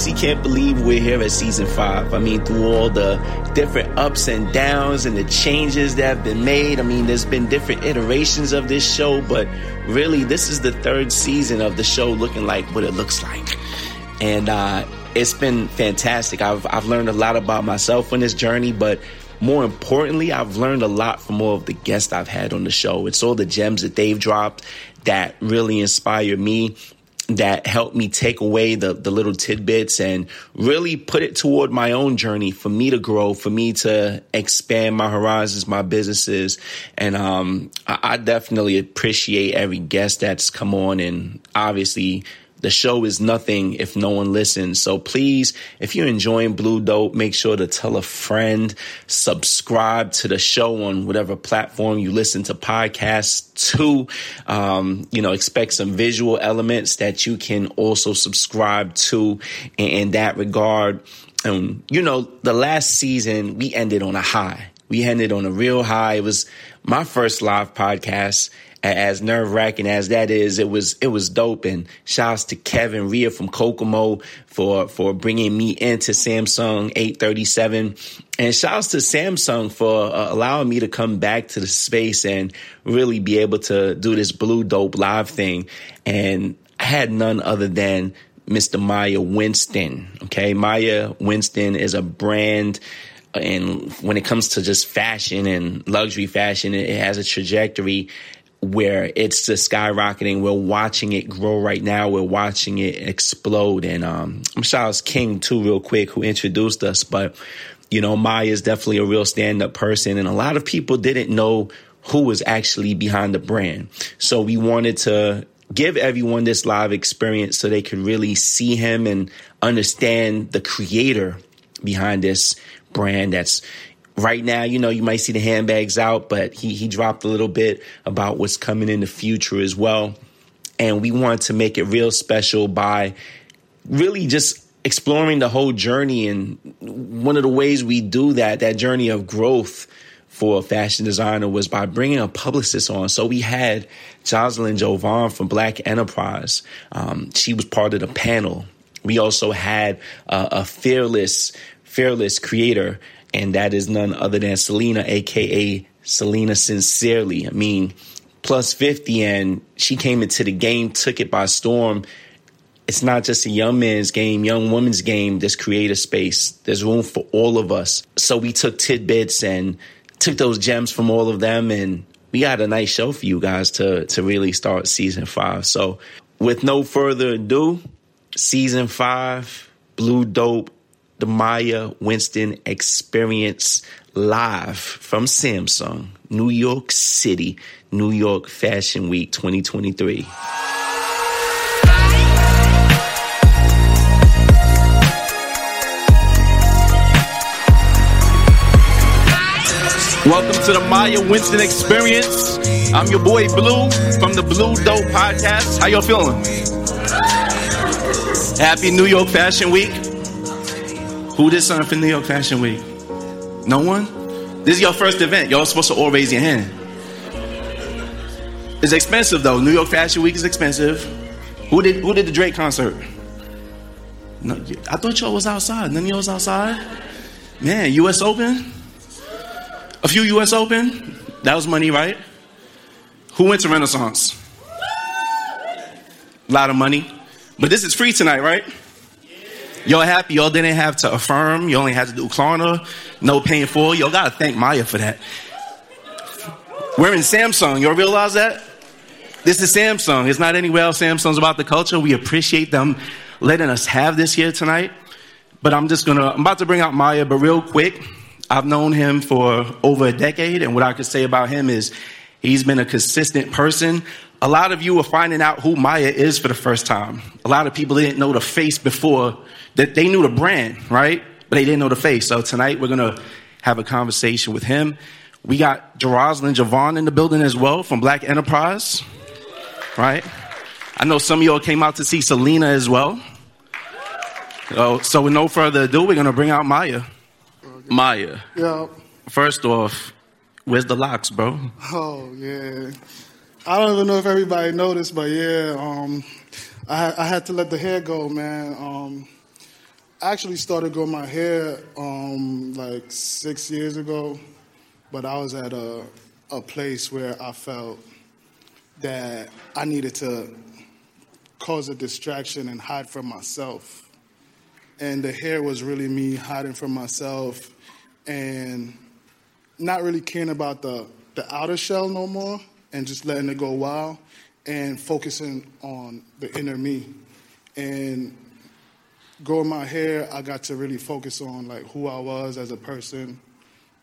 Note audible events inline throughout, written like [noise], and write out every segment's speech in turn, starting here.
honestly can't believe we're here at season five. I mean, through all the different ups and downs and the changes that have been made. I mean, there's been different iterations of this show, but really, this is the third season of the show looking like what it looks like. And uh, it's been fantastic. I've, I've learned a lot about myself on this journey, but more importantly, I've learned a lot from all of the guests I've had on the show. It's all the gems that they've dropped that really inspire me that helped me take away the, the little tidbits and really put it toward my own journey for me to grow, for me to expand my horizons, my businesses. And um, I, I definitely appreciate every guest that's come on and obviously the show is nothing if no one listens. So please, if you're enjoying Blue Dope, make sure to tell a friend, subscribe to the show on whatever platform you listen to podcasts to. Um, you know, expect some visual elements that you can also subscribe to in, in that regard. Um, you know, the last season we ended on a high. We ended on a real high. It was my first live podcast as nerve wracking as that is, it was it was dope. And shouts to Kevin Rhea from Kokomo for for bringing me into Samsung 837, and shouts to Samsung for uh, allowing me to come back to the space and really be able to do this Blue Dope live thing. And I had none other than Mr. Maya Winston. Okay, Maya Winston is a brand and when it comes to just fashion and luxury fashion, it has a trajectory where it's just skyrocketing. We're watching it grow right now. We're watching it explode. And um, I'm King too, real quick, who introduced us. But you know, Maya is definitely a real stand-up person, and a lot of people didn't know who was actually behind the brand. So we wanted to give everyone this live experience so they could really see him and understand the creator behind this brand that's right now, you know, you might see the handbags out, but he he dropped a little bit about what's coming in the future as well. And we want to make it real special by really just exploring the whole journey. And one of the ways we do that, that journey of growth for a fashion designer was by bringing a publicist on. So we had Jeroslyn JoVonn from Black Enterprise. Um, she was part of the panel. We also had uh, a fearless, fearless creator and that is none other than Salina, aka Salina Sincerely. I mean, plus 50, and she came into the game, took it by storm. It's not just a young man's game, young woman's game, There's creative space. There's room for all of us. So we took tidbits and took those gems from all of them, and we got a nice show for you guys to, to really start season five. So with no further ado, season five, Blue Dope the Maya Winston Experience live from Samsung, New York City, New York Fashion Week 2023. Welcome to the Maya Winston Experience. I'm your boy Blue from the Blue Dope Podcast. How y'all feeling? Happy New York Fashion Week. Who did something for New York Fashion Week? No one? This is your first event. Y'all supposed to all raise your hand. It's expensive though. New York Fashion Week is expensive. Who did who did the Drake concert? No, I thought y'all was outside. None of y'all was outside. Man, U.S. Open. A few U.S. Open. That was money, right? Who went to Renaissance? A lot of money. But this is free tonight, right? Y'all happy y'all didn't have to affirm. You only had to do Klarna. No paying for. Y'all gotta thank Maya for that. We're in Samsung. Y'all realize that? This is Samsung. It's not anywhere else. Samsung's about the culture. We appreciate them letting us have this here tonight. But I'm just gonna, I'm about to bring out Maya, but real quick, I've known him for over a decade, and what I could say about him is he's been a consistent person. A lot of you are finding out who Maya is for the first time. A lot of people didn't know the face before that they knew the brand, right? But they didn't know the face. So tonight we're going to have a conversation with him. We got Jeroslyn JoVonn in the building as well from Black Enterprise, right? I know some of y'all came out to see Salina as well. So, so with no further ado, we're going to bring out Maya. Maya. Yeah. First off, where's the locks, bro? Oh, yeah. I don't even know if everybody noticed, but yeah, um, I, I, had to let the hair go, man. Um, I actually started growing my hair um, like six years ago, but I was at a, a place where I felt that I needed to cause a distraction and hide from myself. And the hair was really me hiding from myself and not really caring about the, the outer shell no more and just letting it go wild and focusing on the inner me. And growing my hair, I got to really focus on like who I was as a person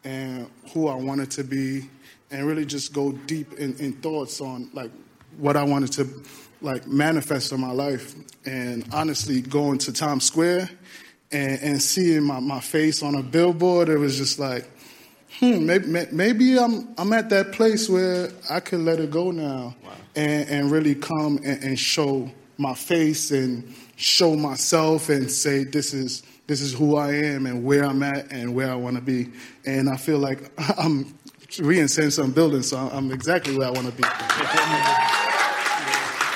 and who I wanted to be and really just go deep in, in thoughts on like what I wanted to like manifest in my life. And honestly, going to Times Square and, and seeing my, my face on a billboard, it was just like, hmm, maybe, maybe I'm, I'm at that place where I can let it go now wow. and, and really come and, and show my face and show myself and say, this is, this is who I am and where I'm at and where I want to be. And I feel like [laughs] I'm re-insane some buildings, so I'm exactly where I want to be.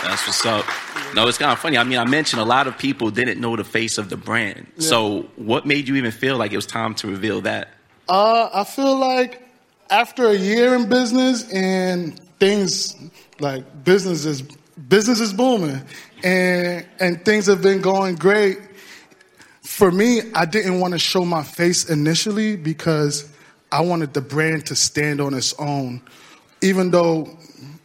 That's what's up. No, it's kind of funny. I mean, I mentioned a lot of people didn't know the face of the brand. Yeah. So, what made you even feel like it was time to reveal that? Uh, I feel like after a year in business and things like business is business is booming and and things have been going great. For me, I didn't want to show my face initially because I wanted the brand to stand on its own. Even though,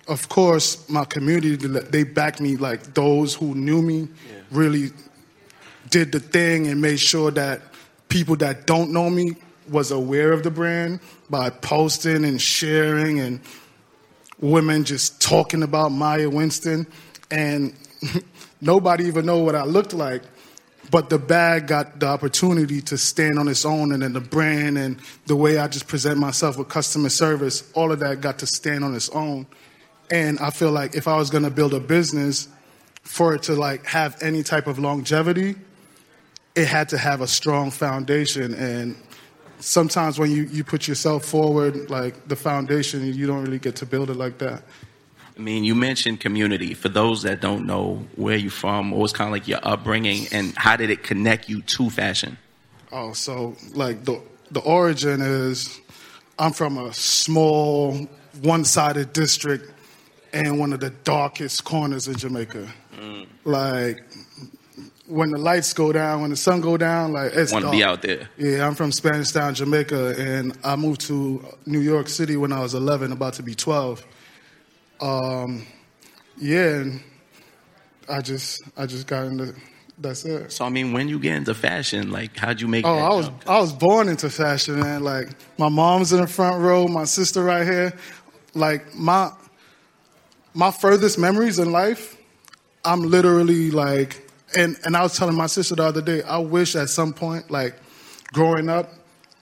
of course, my community, they backed me like those who knew me yeah. really did the thing and made sure that people that don't know me was aware of the brand by posting and sharing and women just talking about Maya Winston and [laughs] nobody even know what I looked like but the bag got the opportunity to stand on its own, and then the brand and the way I just present myself with customer service, all of that got to stand on its own. And I feel like if I was going to build a business for it to like have any type of longevity, it had to have a strong foundation. And sometimes when you, you put yourself forward, like the foundation, you don't really get to build it like that. I mean, you mentioned community. For those that don't know where you're from, what was kind of like your upbringing, and how did it connect you to fashion? Oh, so like the the origin is, I'm from a small, one-sided district, and one of the darkest corners of Jamaica. Mm. Like when the lights go down, when the sun go down, like it's want to be out there. Yeah, I'm from Spanish Town, Jamaica, and I moved to New York City when I was 11, about to be 12 um, yeah, and I just I just got into that's it. So I mean, when you get into fashion, like how'd you make? Oh, I was jump? I was born into fashion, man. Like my mom's in the front row, my sister right here. Like my my furthest memories in life, I'm literally like, and and I was telling my sister the other day, I wish at some point, like growing up,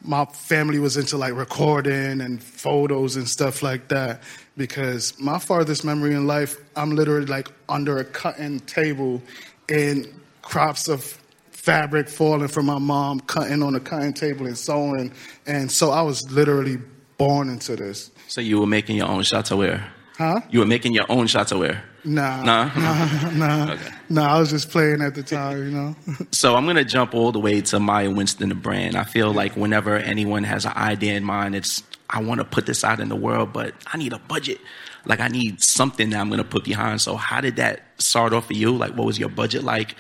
my family was into like recording and photos and stuff like that because my farthest memory in life, I'm literally like under a cutting table and crops of fabric falling from my mom, cutting on a cutting table and sewing. And so I was literally born into this. So you were making your own chateauware? Huh? You were making your own chateauware? Nah. Nah? [laughs] Nah, [laughs] nah. Okay. Nah, I was just playing at the time, you know? [laughs] so I'm going to jump all the way to Maya Winston, the brand. I feel like whenever anyone has an idea in mind, it's I want to put this out in the world, but I need a budget. Like I need something that I'm going to put behind. So how did that start off for you? Like what was your budget like?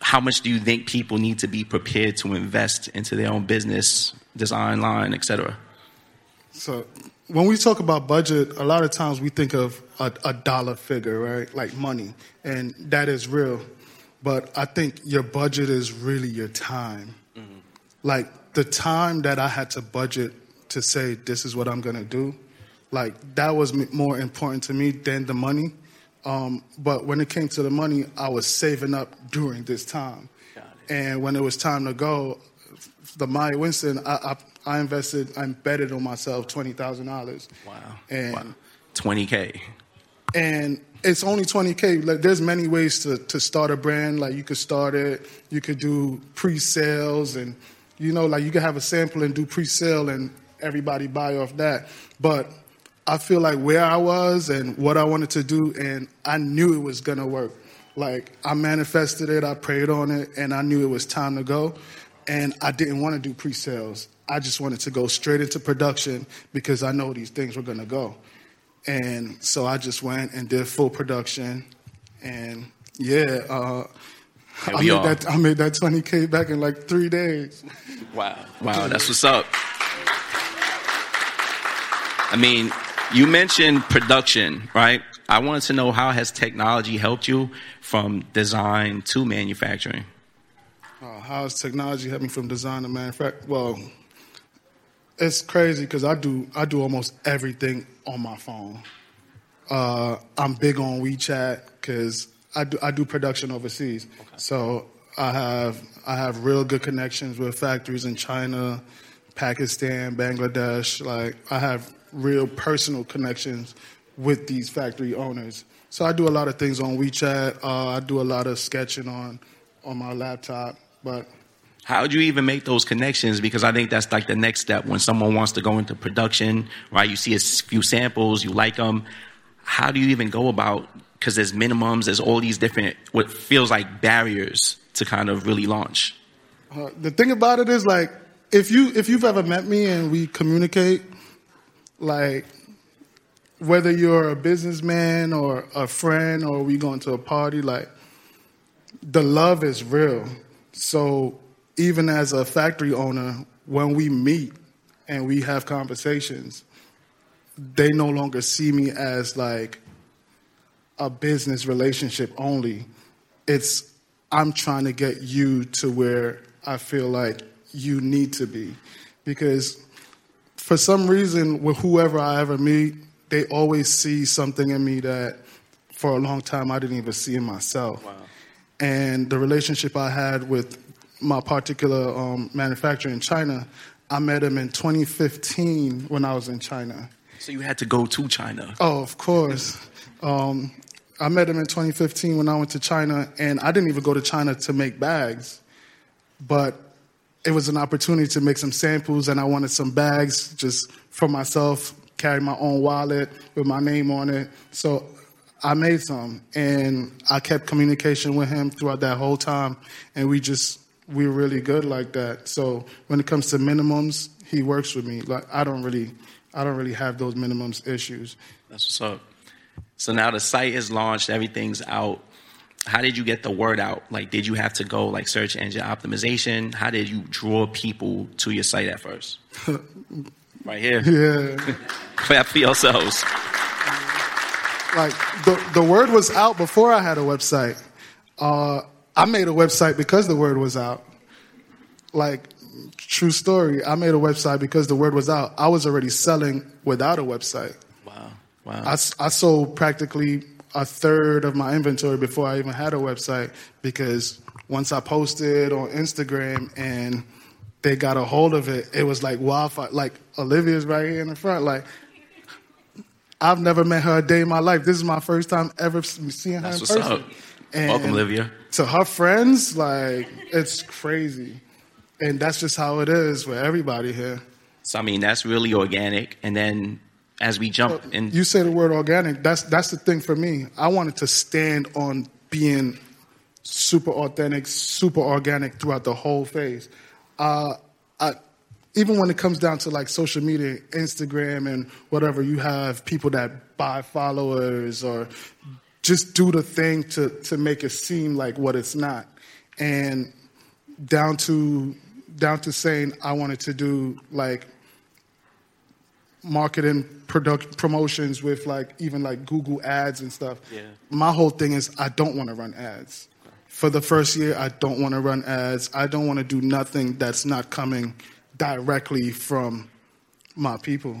How much do you think people need to be prepared to invest into their own business, design line, etc.? So when we talk about budget, a lot of times we think of a, a dollar figure, right? Like money, and that is real. But I think your budget is really your time. Mm-hmm. Like the time that I had to budget to say this is what I'm gonna do. Like that was more important to me than the money. Um, but when it came to the money, I was saving up during this time. And when it was time to go, the Maya Winston, I, I, I invested, I betted on myself twenty thousand dollars. Wow. And twenty k. And it's only twenty k. Like there's many ways to to start a brand. Like you could start it, you could do pre-sales, and you know, like you could have a sample and do pre-sale and everybody buy off that. But I feel like where I was and what I wanted to do, and I knew it was gonna work. Like I manifested it, I prayed on it, and I knew it was time to go. And I didn't want to do pre-sales. I just wanted to go straight into production because I know these things were gonna go. And so I just went and did full production, and yeah, uh, I made are. that I made that 20k back in like three days. Wow. Wow, that's what's up. I mean, you mentioned production, right? I wanted to know how has technology helped you from design to manufacturing? Uh, how has technology helped me from design to manufacturing? Well, it's crazy because I do I do almost everything on my phone. Uh, I'm big on WeChat because I do I do production overseas. So I have I have real good connections with factories in China, Pakistan, Bangladesh. Like I have real personal connections with these factory owners. So I do a lot of things on WeChat. Uh, I do a lot of sketching on on my laptop, but How do you even make those connections? Because I think that's like the next step when someone wants to go into production, right? You see a few samples, you like them. How do you even go about? Because there's minimums, there's all these different what feels like barriers to kind of really launch. Uh, the thing about it is like if you if you've ever met me and we communicate, like whether you're a businessman or a friend or we going to a party, like the love is real. So even as a factory owner, when we meet and we have conversations, they no longer see me as like a business relationship only. It's I'm trying to get you to where I feel like you need to be. Because for some reason, with whoever I ever meet, they always see something in me that for a long time I didn't even see in myself. Wow. And the relationship I had with my particular um, manufacturer in China, I met him in 2015 when I was in China. So you had to go to China. Oh, of course. Um, I met him in 2015 when I went to China, and I didn't even go to China to make bags, but it was an opportunity to make some samples, and I wanted some bags just for myself, carry my own wallet with my name on it. So I made some, and I kept communication with him throughout that whole time, and we just were really good like that. So when it comes to minimums, he works with me. Like I don't really, I don't really have those minimums issues. That's what's up. So now the site is launched, everything's out. How did you get the word out? Like, did you have to go like search engine optimization? How did you draw people to your site at first? [laughs] right here. Yeah. [laughs] Clap for yourselves. like the the word was out before I had a website. Uh, I made a website because the word was out. Like true story, I made a website because the word was out. I was already selling without a website. Wow. Wow. I, I sold practically a third of my inventory before I even had a website because once I posted on Instagram and they got a hold of it, it was like wildfire. Like Olivia's right here in the front. Like I've never met her a day in my life. This is my first time ever seeing her That's in what's person. up. And Welcome, Olivia. To her friends, like it's crazy, and that's just how it is with everybody here. So I mean, that's really organic. And then as we jump in, You say the word organic. That's that's the thing for me. I wanted to stand on being super authentic, super organic throughout the whole phase. Uh, I, even when it comes down to like social media, Instagram and whatever, you have people that buy followers or just do the thing to to make it seem like what it's not, and down to down to saying I wanted to do like marketing product promotions with like even like Google ads and stuff. Yeah. My whole thing is I don't want to run ads. For the first year, I don't want to run ads. I don't want to do nothing that's not coming directly from my people.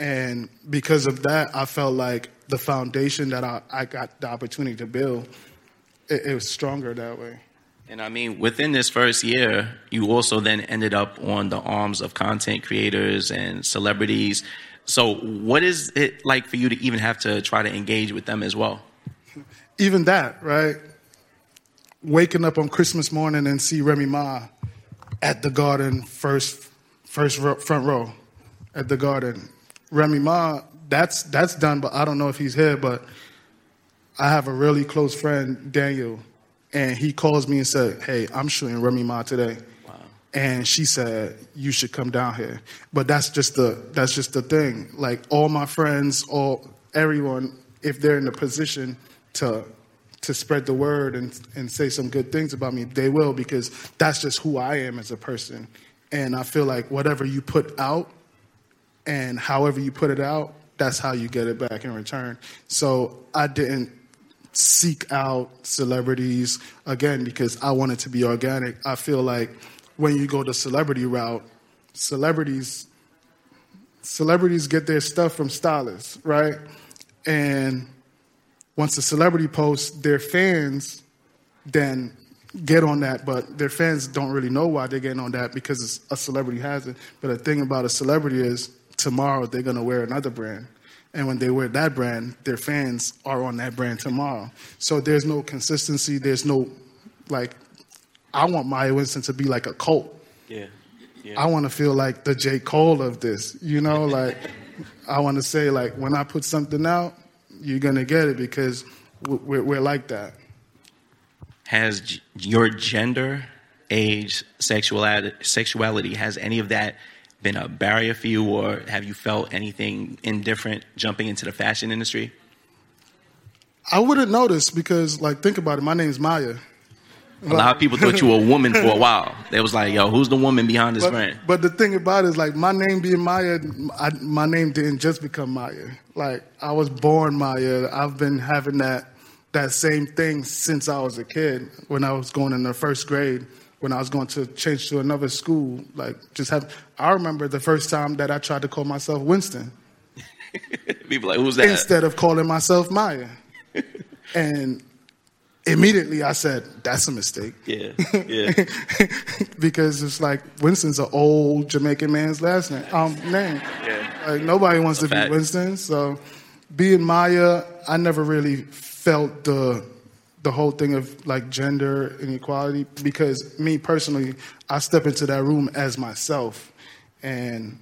And because of that, I felt like the foundation that I, I got the opportunity to build, it, it was stronger that way. And I mean, within this first year, you also then ended up on the arms of content creators and celebrities. So, what is it like for you to even have to try to engage with them as well? even that, right? Waking up on Christmas morning and see Remy Ma at the garden, first, first row, front row, at the garden. Remy Ma that's that's done, but I don't know if he's here. But I have a really close friend, Daniel, and he calls me and said, "Hey, I'm shooting Remy Ma today." Wow. And she said, "You should come down here." But that's just the that's just the thing. Like all my friends, all everyone, if they're in a position to to spread the word and and say some good things about me, they will because that's just who I am as a person. And I feel like whatever you put out and however you put it out, that's how you get it back in return. So I didn't seek out celebrities again because I wanted to be organic. I feel like when you go the celebrity route, celebrities celebrities get their stuff from stylists, right? And once a celebrity posts, their fans then get on that, but their fans don't really know why they're getting on that because a celebrity has it. But the thing about a celebrity is tomorrow they're going to wear another brand. And when they wear that brand, their fans are on that brand tomorrow. So there's no consistency. There's no, like, I want Maya Winston to be like a cult. Yeah. yeah. I want to feel like the J. Cole of this, you know? [laughs] Like, I want to say, like, when I put something out, you're going to get it because we're, we're like that. Has your gender, age, sexuality, sexuality, has any of that been a barrier for you, or have you felt anything indifferent jumping into the fashion industry? I wouldn't notice because, like, think about it. My name is Maya. A lot of people thought you were a woman for a while. They was like, "Yo, who's the woman behind this but, brand?" But the thing about it is, like, my name being Maya, I, my name didn't just become Maya. Like, I was born Maya. I've been having that that same thing since I was a kid. When I was going in the first grade, when I was going to change to another school, like, just have. I remember the first time that I tried to call myself Winston. [laughs] People like, "Who's that?" Instead of calling myself Maya, [laughs] and immediately I said, "That's a mistake." Yeah, yeah. [laughs] because it's like Winston's an old Jamaican man's last name. Um, name. Yeah. Like nobody wants a to fact. be Winston. So being Maya, I never really felt the the whole thing of like gender inequality because me personally, I step into that room as myself, and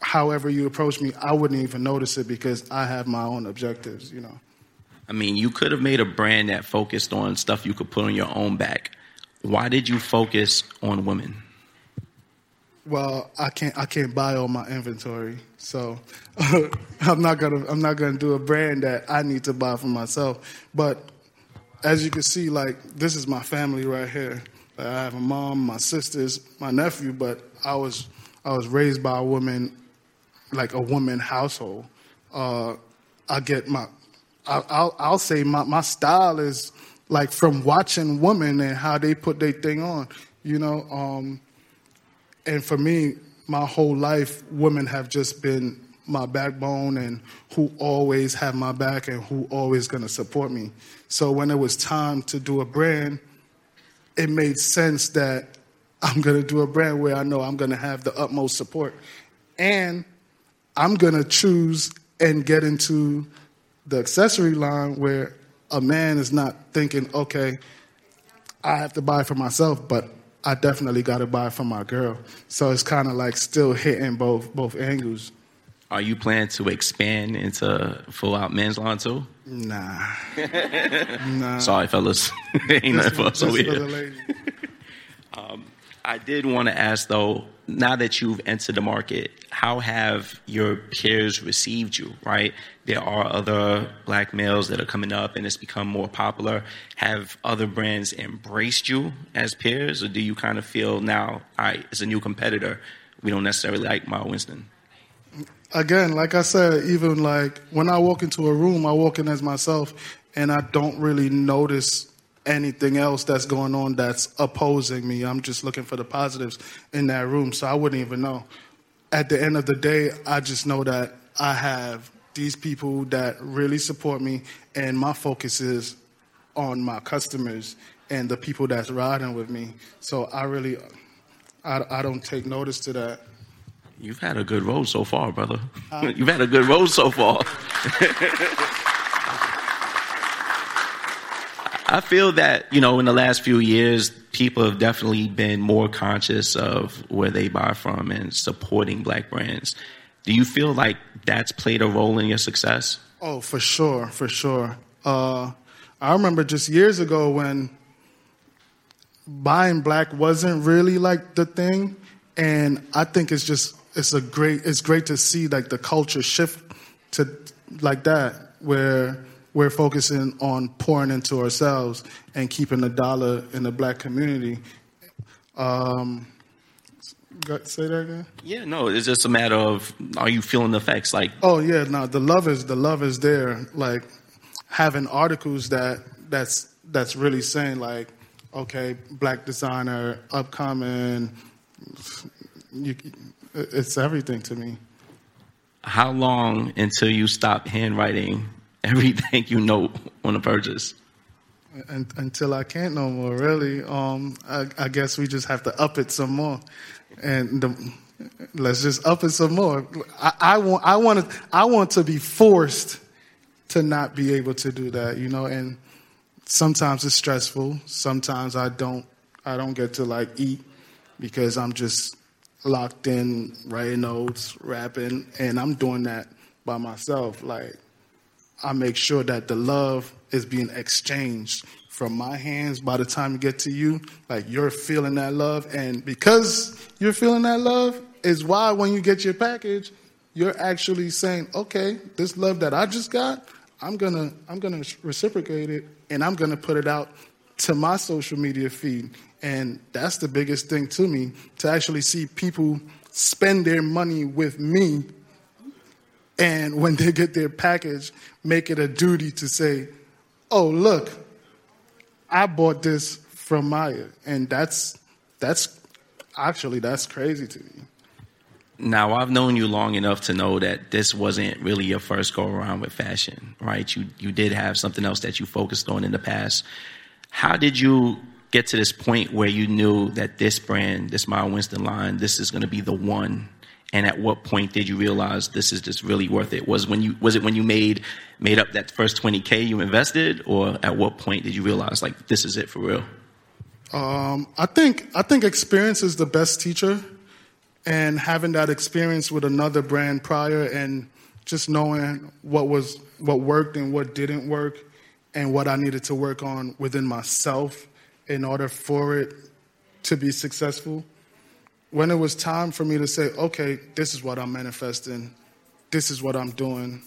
however you approach me, I wouldn't even notice it because I have my own objectives. You know. I mean, you could have made a brand that focused on stuff you could put on your own back. Why did you focus on women? Well, I can't I can't buy all my inventory, so [laughs] I'm not gonna I'm not gonna do a brand that I need to buy for myself. But as you can see, like this is my family right here. Like, I have a mom, my sisters, my nephew, but I was I was raised by a woman, like a woman household. Uh, I get my I'll, I'll say my, my style is like from watching women and how they put their thing on, you know. Um, and for me, my whole life, women have just been my backbone and who always have my back and who always going to support me. So when it was time to do a brand, it made sense that I'm going to do a brand where I know I'm going to have the utmost support. And I'm going to choose and get into the accessory line where a man is not thinking, okay, I have to buy for myself, but I definitely got to buy for my girl. So it's kind of like still hitting both both angles. Are you planning to expand into full out men's line too? Nah. [laughs] nah. Sorry, fellas. [laughs] Ain't nothing for us over here. [laughs] um, I did want to ask though, now that you've entered the market, how have your peers received you, right? There are other black males that are coming up and it's become more popular. Have other brands embraced you as peers, or do you kind of feel now, all right, as a new competitor, we don't necessarily like Maya Winston? Again, like I said, even like when I walk into a room, I walk in as myself and I don't really notice anything else that's going on that's opposing me. I'm just looking for the positives in that room, so I wouldn't even know. At the end of the day, I just know that I have these people that really support me, and my focus is on my customers and the people that's riding with me. So I really, I, I don't take notice to that. You've had a good road so far, brother. Uh, [laughs] You've had a good road so far. [laughs] I feel that, you know, in the last few years, people have definitely been more conscious of where they buy from and supporting black brands. Do you feel like that's played a role in your success? Oh, for sure, for sure. Uh, I remember just years ago when buying black wasn't really like the thing, and I think it's just it's a great it's great to see like the culture shift to like that where we're focusing on pouring into ourselves and keeping the dollar in the black community. Um, say that again. Yeah, no, it's just a matter of are you feeling the effects? Like, oh yeah, no, the love is the love is there. Like having articles that that's that's really saying like, okay, black designer, upcoming. You, it's everything to me. How long until you stop handwriting [laughs] everything you know on a purchase? And, until I can't no more, really. Um, I, I, guess we just have to up it some more, and the, let's just up it some more. I, I want, I want to, I want to be forced to not be able to do that, you know. And sometimes it's stressful. Sometimes I don't, I don't get to like eat because I'm just locked in writing notes, rapping, and I'm doing that by myself. Like I make sure that the love is being exchanged from my hands by the time you get to you. Like you're feeling that love, and because you're feeling that love, is why when you get your package, you're actually saying, "Okay, this love that I just got, I'm gonna I'm gonna reciprocate it, and I'm gonna put it out to my social media feed." And that's the biggest thing to me to actually see people spend their money with me. And when they get their package, make it a duty to say, oh, look, I bought this from Maya. And that's, that's actually, that's crazy to me. Now, I've known you long enough to know that this wasn't really your first go around with fashion, right? You, you did have something else that you focused on in the past. How did you get to this point where you knew that this brand, this Maya Winston line, this is going to be the one? And at what point did you realize this is just really worth it? Was when you was it when you made made up that first 20k you invested, or at what point did you realize like this is it for real? Um, I think I think experience is the best teacher, and having that experience with another brand prior, and just knowing what was what worked and what didn't work, and what I needed to work on within myself in order for it to be successful. When it was time for me to say, okay, this is what I'm manifesting, this is what I'm doing,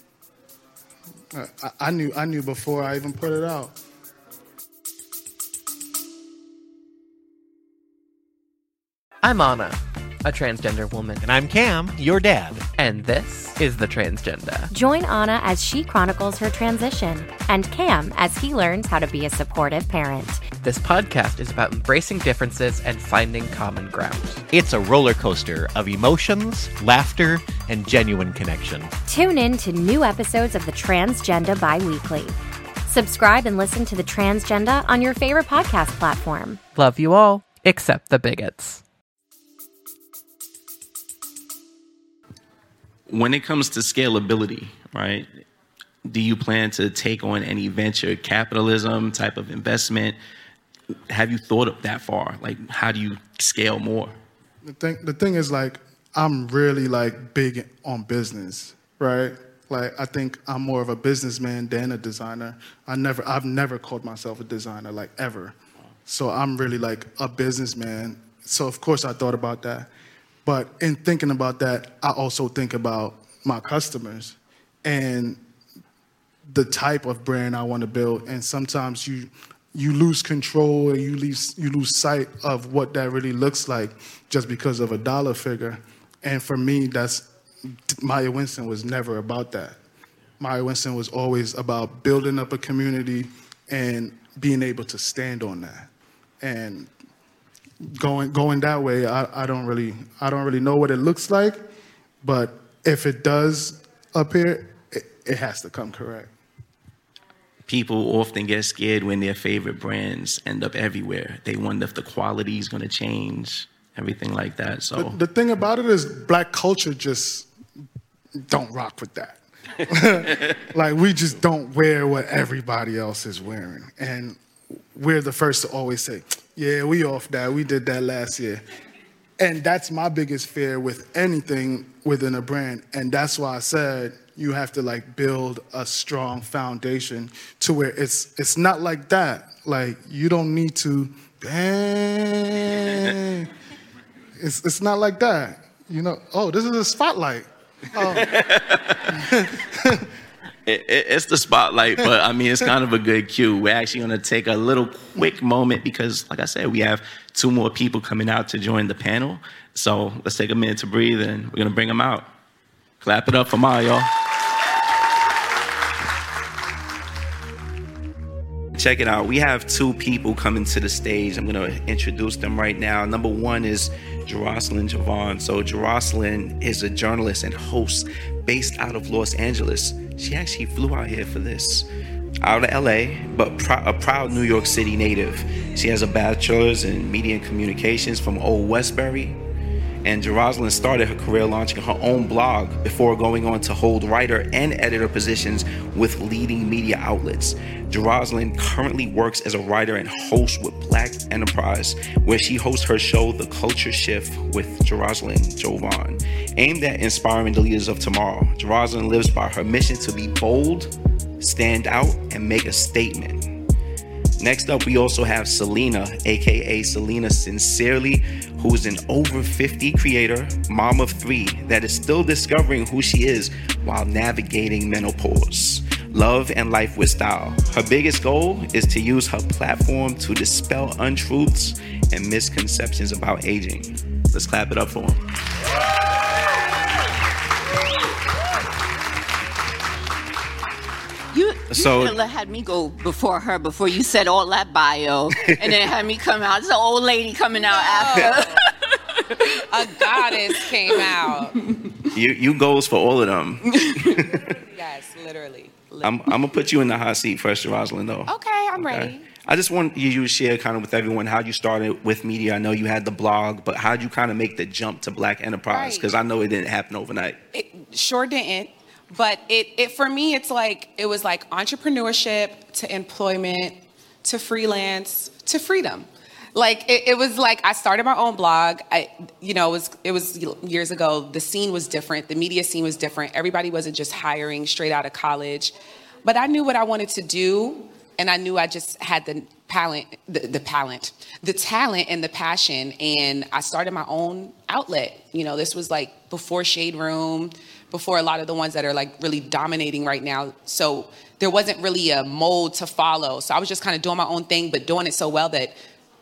I, I knew I knew before I even put it out. I'm Anna a transgender woman. And I'm Cam, your dad. And this is The Transgender. Join Anna as she chronicles her transition, and Cam as he learns how to be a supportive parent. This podcast is about embracing differences and finding common ground. It's a roller coaster of emotions, laughter, and genuine connection. Tune in to new episodes of The Transgender bi weekly. Subscribe and listen to The Transgender on your favorite podcast platform. Love you all, except the bigots. When it comes to scalability, right? Do you plan to take on any venture capitalism type of investment? Have you thought of that far? Like, how do you scale more? The thing, the thing is, like, I'm really like big on business, right? Like, I think I'm more of a businessman than a designer. I never, I've never called myself a designer, like ever. So I'm really like a businessman. So of course I thought about that. But in thinking about that, I also think about my customers and the type of brand I want to build. And sometimes you you lose control and you lose you lose sight of what that really looks like just because of a dollar figure. And for me, that's Maya Winston was never about that. Maya Winston was always about building up a community and being able to stand on that. And going going that way, I, I don't really I don't really know what it looks like, but if it does appear, it, it has to come correct. People often get scared when their favorite brands end up everywhere. They wonder if the quality is going to change, everything like that. So the, the thing about it is, black culture just don't rock with that. [laughs] [laughs] like we just don't wear what everybody else is wearing, and we're the first to always say, yeah, we off that. We did that last year. And that's my biggest fear with anything within a brand. And that's why I said you have to like build a strong foundation to where it's it's not like that. Like you don't need to bang. it's it's not like that. You know, oh, this is a spotlight. Oh. [laughs] It, it, it's the spotlight, [laughs] but I mean, it's kind of a good cue. We're actually going to take a little quick moment because, like I said, we have two more people coming out to join the panel. So let's take a minute to breathe and we're going to bring them out. Clap it up for Ma, y'all. Check it out. We have two people coming to the stage. I'm going to introduce them right now. Number one is Jeroslyn JoVonn. So, Jeroslyn is a journalist and host based out of Los Angeles. She actually flew out here for this. Out of LA, but a proud New York City native. She has a bachelor's in media and communications from Old Westbury. And Jeroslyn started her career launching her own blog before going on to hold writer and editor positions with leading media outlets. Jeroslyn currently works as a writer and host with Black Enterprise, where she hosts her show, The Culture Shift, with Jeroslyn JoVonn. Aimed at inspiring the leaders of tomorrow, Jeroslyn lives by her mission to be bold, stand out, and make a statement. Next up, we also have Salina, aka Salina Sincerely, who is an over 50 creator, mom of three, that is still discovering who she is while navigating menopause. Love and life with style. Her biggest goal is to use her platform to dispel untruths and misconceptions about aging. Let's clap it up for him. You, you So- should had me go before her before you said all that bio, and then had me come out. It's an old lady coming out after. a goddess came out. You you goes for all of them. [laughs] Yes, literally. I'm, I'm gonna put you in the hot seat first, Rosalind. Though. Okay, I'm Okay. ready. I just want you to share kind of with everyone how you started with media. I know you had the blog, but how would you kind of make the jump to Black Enterprise? Right. Because I know it didn't happen overnight. It sure didn't. But it, it for me, it's like it was like entrepreneurship to employment to freelance to freedom. Like it, it was like I started my own blog. I, you know, it was it was years ago. The scene was different. The media scene was different. Everybody wasn't just hiring straight out of college. But I knew what I wanted to do, and I knew I just had the talent, the, the talent, the talent and the passion. And I started my own outlet. You know, this was like before Shade Room, before a lot of the ones that are like really dominating right now. So there wasn't really a mold to follow. So I was just kind of doing my own thing, but doing it so well that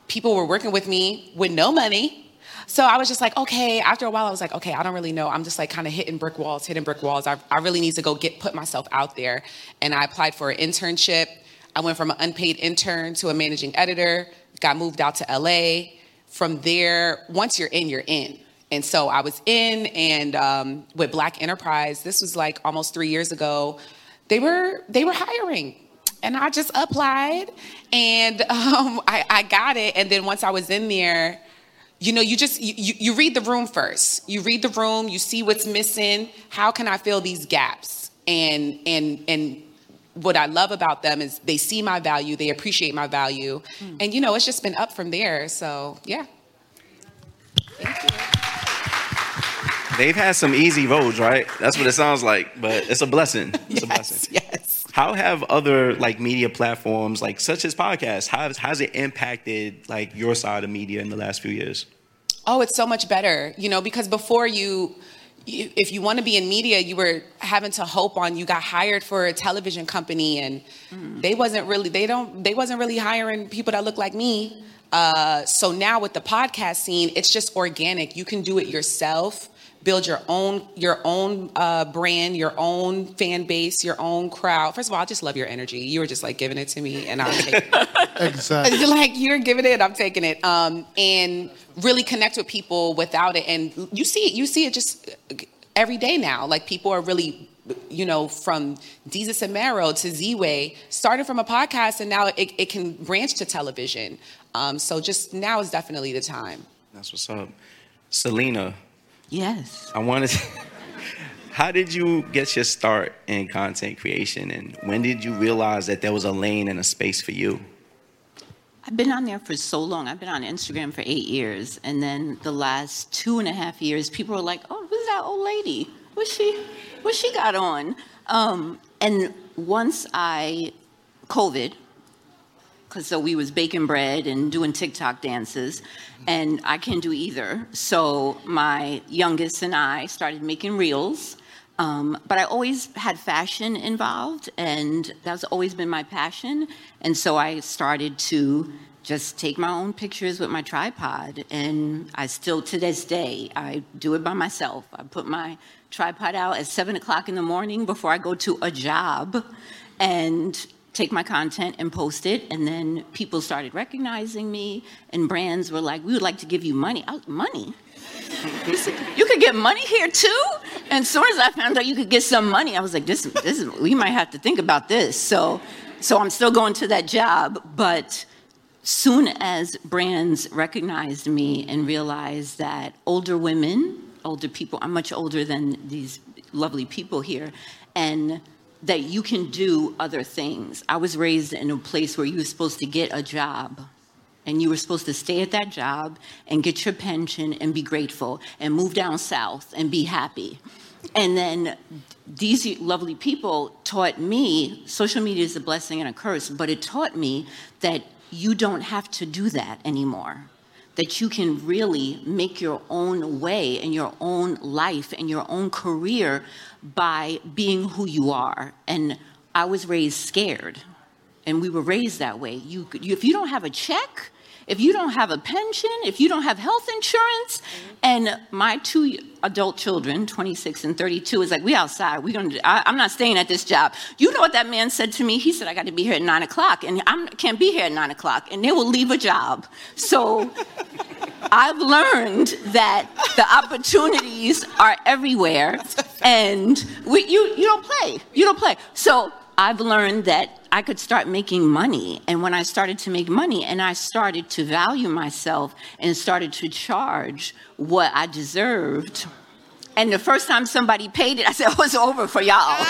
people were working with me with no money. So I was just like, okay, after a while, I was like, okay, I don't really know. I'm just like kind of hitting brick walls, hitting brick walls. I, I really need to go get, put myself out there. And I applied for an internship. I went from an unpaid intern to a managing editor, got moved out to LA. From there, once you're in, you're in. And so I was in, and um, with Black Enterprise, this was like almost three years ago. They were they were hiring, and I just applied, and [laughs] um, I, I got it. And then once I was in there, you know, you just you, you you read the room first. You read the room, you see what's missing. How can I fill these gaps? And and and what I love about them is they see my value, they appreciate my value, hmm. and you know, it's just been up from there. So yeah. Thank you. They've had some easy roads, right? That's what it sounds like, but it's a blessing. It's a [laughs] blessing. yes. How have other like media platforms, like such as podcasts, how has, how's it impacted like your side of media in the last few years? Oh, it's so much better, you know, because before you, you if you want to be in media, you were having to hope on you got hired for a television company and they wasn't really they don't they wasn't really hiring people that look like me. Uh, so now with the podcast scene, it's just organic. You can do it yourself. Build your own your own uh, brand, your own fan base, your own crowd. First of all, I just love your energy. You were just like giving it to me, and I'll take it. [laughs] Exactly. Like you're giving it, I'm taking it. Um, and really connect with people without it. And you see it, you see it just every day now. Like people are really, you know, from Desus and Mero to Z-Way, started from a podcast, and now it, it can branch to television. Um, so just now is definitely the time. That's what's up. Salina, yes. I wanted to, [laughs] how did you get your start in content creation and when did you realize that there was a lane and a space for you? I've been on there for so long. I've been on Instagram for eight years, and then the last two and a half years, people were like, "Oh, who's that old lady? What's she? What she got on?" Um, and once I, COVID, so we was baking bread and doing TikTok dances, and I can't do either. So my youngest and I started making reels. Um, but I always had fashion involved, and that's always been my passion. And so I started to just take my own pictures with my tripod. And I still, to this day, I do it by myself. I put my tripod out at seven o'clock in the morning before I go to a job and take my content and post it. And then people started recognizing me, and brands were like, We would like to give you money. I money? [laughs] You, could get money here too? And as soon as I found out you could get some money, I was like, this, this is, we might have to think about this. So, so I'm still going to that job, but soon as brands recognized me and realized that older women, older people, I'm much older than these lovely people here, and that you can do other things. I was raised in a place where you were supposed to get a job and you were supposed to stay at that job and get your pension and be grateful and move down south and be happy. And then these lovely people taught me social media is a blessing and a curse, but it taught me that you don't have to do that anymore. That you can really make your own way in your own life and your own career by being who you are. And I was raised scared, and we were raised that way. You, you if you don't have a check, if you don't have a pension, if you don't have health insurance, and my two adult children, 26 and 32, is like, we outside. We're gonna. I, I'm not staying at this job. You know what that man said to me? He said, I got to be here at nine o'clock, and I can't be here at nine o'clock, and they will leave a job. So. [laughs] I've learned that the opportunities are everywhere, and we, you you don't play. You don't play. So I've learned that I could start making money. And when I started to make money and I started to value myself and started to charge what I deserved, and the first time somebody paid it, I said, [laughs] oh, it's over for y'all. [laughs]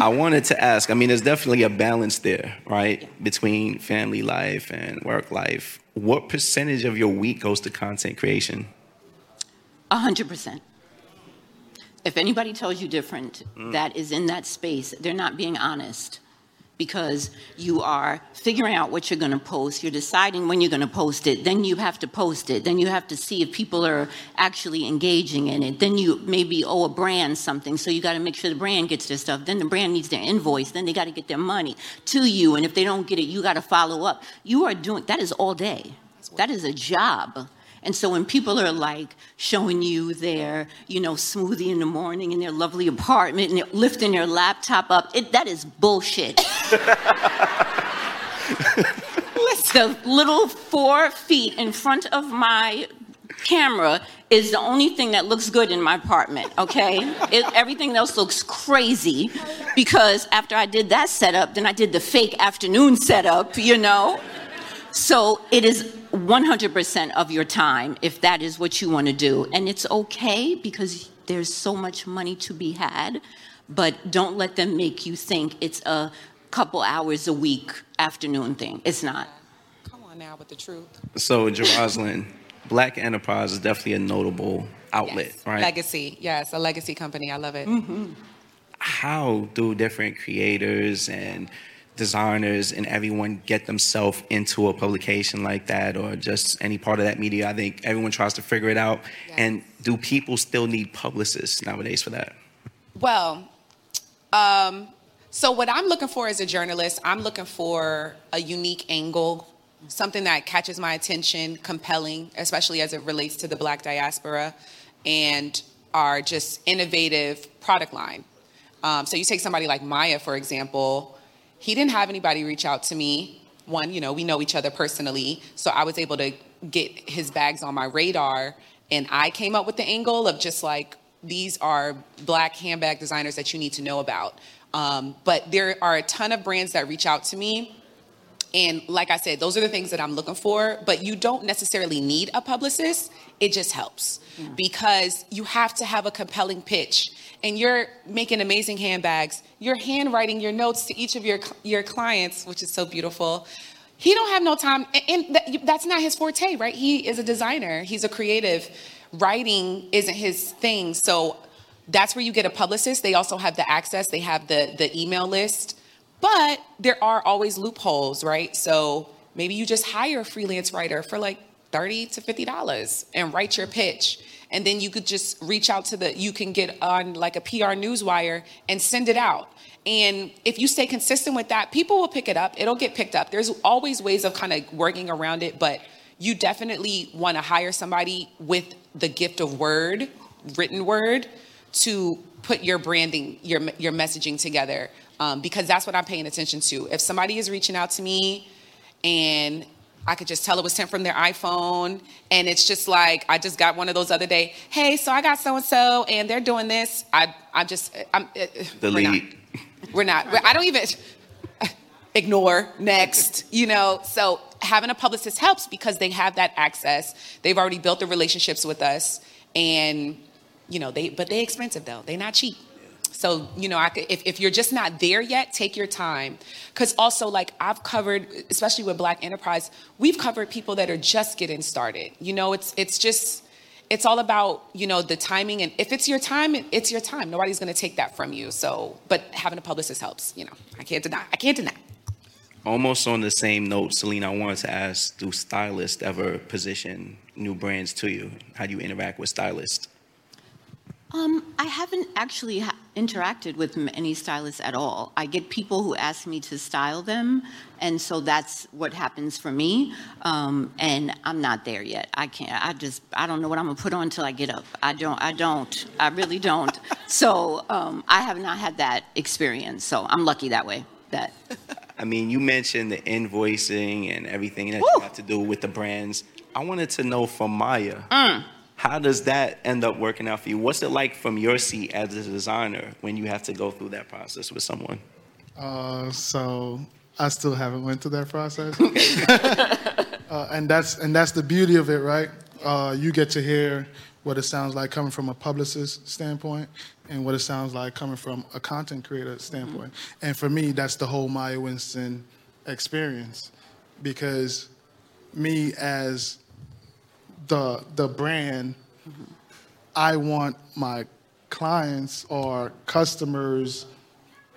I wanted to ask I mean, there's definitely a balance there, right? Between family life and work life. What percentage of your week goes to content creation? A hundred percent. If anybody tells you different, Mm. that is in that space, they're not being honest because you are figuring out what you're going to post. You're deciding when you're going to post it. Then you have to post it. Then you have to see if people are actually engaging in it. Then you maybe owe a brand something, so you got to make sure the brand gets their stuff. Then the brand needs their invoice. Then they got to get their money to you. And if they don't get it, you got to follow up. You are doing that is all day. That is a job. And so when people are like showing you their, you know, smoothie in the morning in their lovely apartment and they're lifting their laptop up, it, that is bullshit. [laughs] the little four feet in front of my camera is the only thing that looks good in my apartment, okay? It, everything else looks crazy because after I did that setup, then I did the fake afternoon setup, you know? So it is 100% of your time if that is what you want to do. And it's okay because there's so much money to be had, but don't let them make you think it's a couple hours a week afternoon thing. It's not. Come on now with the truth. So, Jeroslyn, Black Enterprise is definitely a notable outlet, Yes. right? Legacy. Yes, a legacy company. I love it. Mm-hmm. How do different creators and designers and everyone get themselves into a publication like that or just any part of that media? I think everyone tries to figure it out. And do people still need publicists nowadays for that? Well, um, so what I'm looking for as a journalist, I'm looking for a unique angle, something that catches my attention, compelling, especially as it relates to the Black diaspora, and our just innovative product line. Um, so you take somebody like Maya, for example. He didn't have anybody reach out to me. One, you know, we know each other personally, so I was able to get his bags on my radar, and I came up with the angle of just like these are black handbag designers that you need to know about. Um, but there are a ton of brands that reach out to me And like I said, those are the things that I'm looking for, but you don't necessarily need a publicist. It just helps because you have to have a compelling pitch. And you're making amazing handbags. You're handwriting your notes to each of your your clients, which is so beautiful. He don't have no time, and that's not his forte, right? He is a designer. He's a creative. Writing isn't his thing, so that's where you get a publicist. They also have the access. They have the the email list, but there are always loopholes, right? So maybe you just hire a freelance writer for like thirty to fifty dollars and write your pitch, and then you could just reach out to the. You can get on like a PR newswire and send it out. And if you stay consistent with that, people will pick it up. It'll get picked up. There's always ways of kind of working around it, but you definitely want to hire somebody with the gift of word, written word, to put your branding, your your messaging together, um, because that's what I'm paying attention to. If somebody is reaching out to me, and I could just tell it was sent from their iPhone, and it's just like I just got one of those other day. Hey, so I got so and so, and they're doing this. I I just I'm uh, we're not. We're not. I don't even [laughs] ignore next. You know, so having a publicist helps because they have that access. They've already built the relationships with us, and you know they. But they expensive though. They're not cheap. So you know, I could, if if you're just not there yet, take your time. Because also, like I've covered, especially with Black Enterprise, we've covered people that are just getting started. You know, it's it's just it's all about you know the timing and if it's your time it's your time nobody's going to take that from you so but having a publicist helps you know i can't deny i can't deny Almost on the same note, Salina, I wanted to ask, do stylists ever position new brands to you? How do you interact with stylists? Um, I haven't actually ha- interacted with any stylists at all. I get people who ask me to style them, and so that's what happens for me. Um, and I'm not there yet. I can't. I just. I don't know what I'm gonna put on until I get up. I don't. I don't. I really don't. [laughs] so um, I have not had that experience. So I'm lucky that way. That I mean, you mentioned the invoicing and everything that Woo! you have to do with the brands. I wanted to know from Maya, Mm. How does that end up working out for you? What's it like from your seat as a designer when you have to go through that process with someone? Uh, so I still haven't went through that process, [laughs] [laughs] uh, and that's and that's the beauty of it, right? Uh, you get to hear what it sounds like coming from a publicist standpoint, and what it sounds like coming from a content creator standpoint. And for me, that's the whole Maya Winston experience, because me as the the brand, I want my clients or customers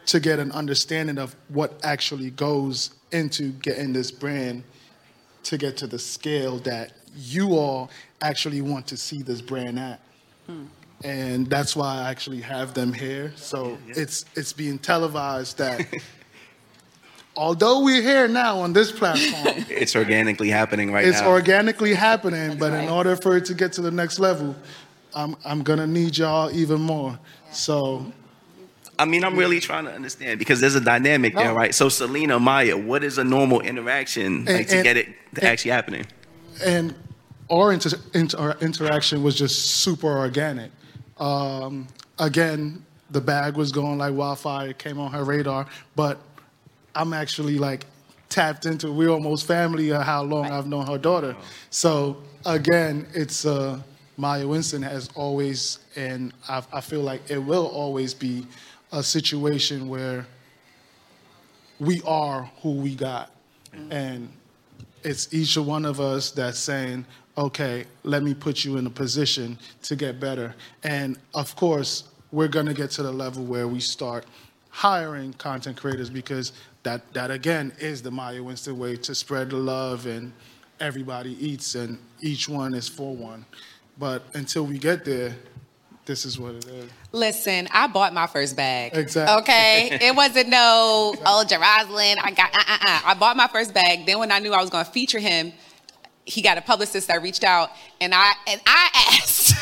to get an understanding of what actually goes into getting this brand to get to the scale that you all actually want to see this brand at. Hmm. And that's why I actually have them here. So it's it's being televised that [laughs] although we're here now on this platform, [laughs] It's organically happening right it's now. It's organically happening, but in order for it to get to the next level, I'm I'm gonna need y'all even more. So I mean, I'm really trying to understand because there's a dynamic there, right? So, Salina, Maya, what is a normal interaction like, to and- get it to actually happening? and our inter- inter- interaction was just super organic. Um, again, the bag was going like wildfire, it came on her radar, but I'm actually like tapped into. We're almost family. Of how long I've known her daughter. So again, it's uh, Maya Winston has always, and I, I feel like it will always be a situation where we are who we got, and it's each one of us that's saying, okay, let me put you in a position to get better. And of course, we're going to get to the level where we start hiring content creators because that, that again is the Maya Winston way to spread the love and everybody eats and each one is for one. But until we get there, this is what it is. Listen, I bought my first bag. Exactly. Okay, [laughs] it wasn't no oh Jeroslyn. I got uh uh uh. I bought my first bag. Then when I knew I was going to feature him, he got a publicist that reached out, and I and I [laughs] asked.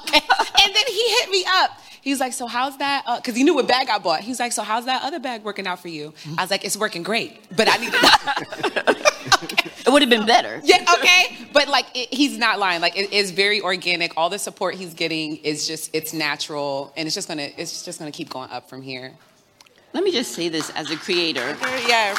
okay, and then he hit me up. He was like, "So how's that?" Uh, because he knew what bag I bought. He's like, "So how's that other bag working out for you?" I was like, "It's working great, but I need to." [laughs] it would have been better. [laughs] Yeah, okay. But like it, he's not lying. Like it is very organic. All the support he's getting is just it's natural and it's just gonna it's just gonna keep going up from here. Let me just say this as a creator. Yeah.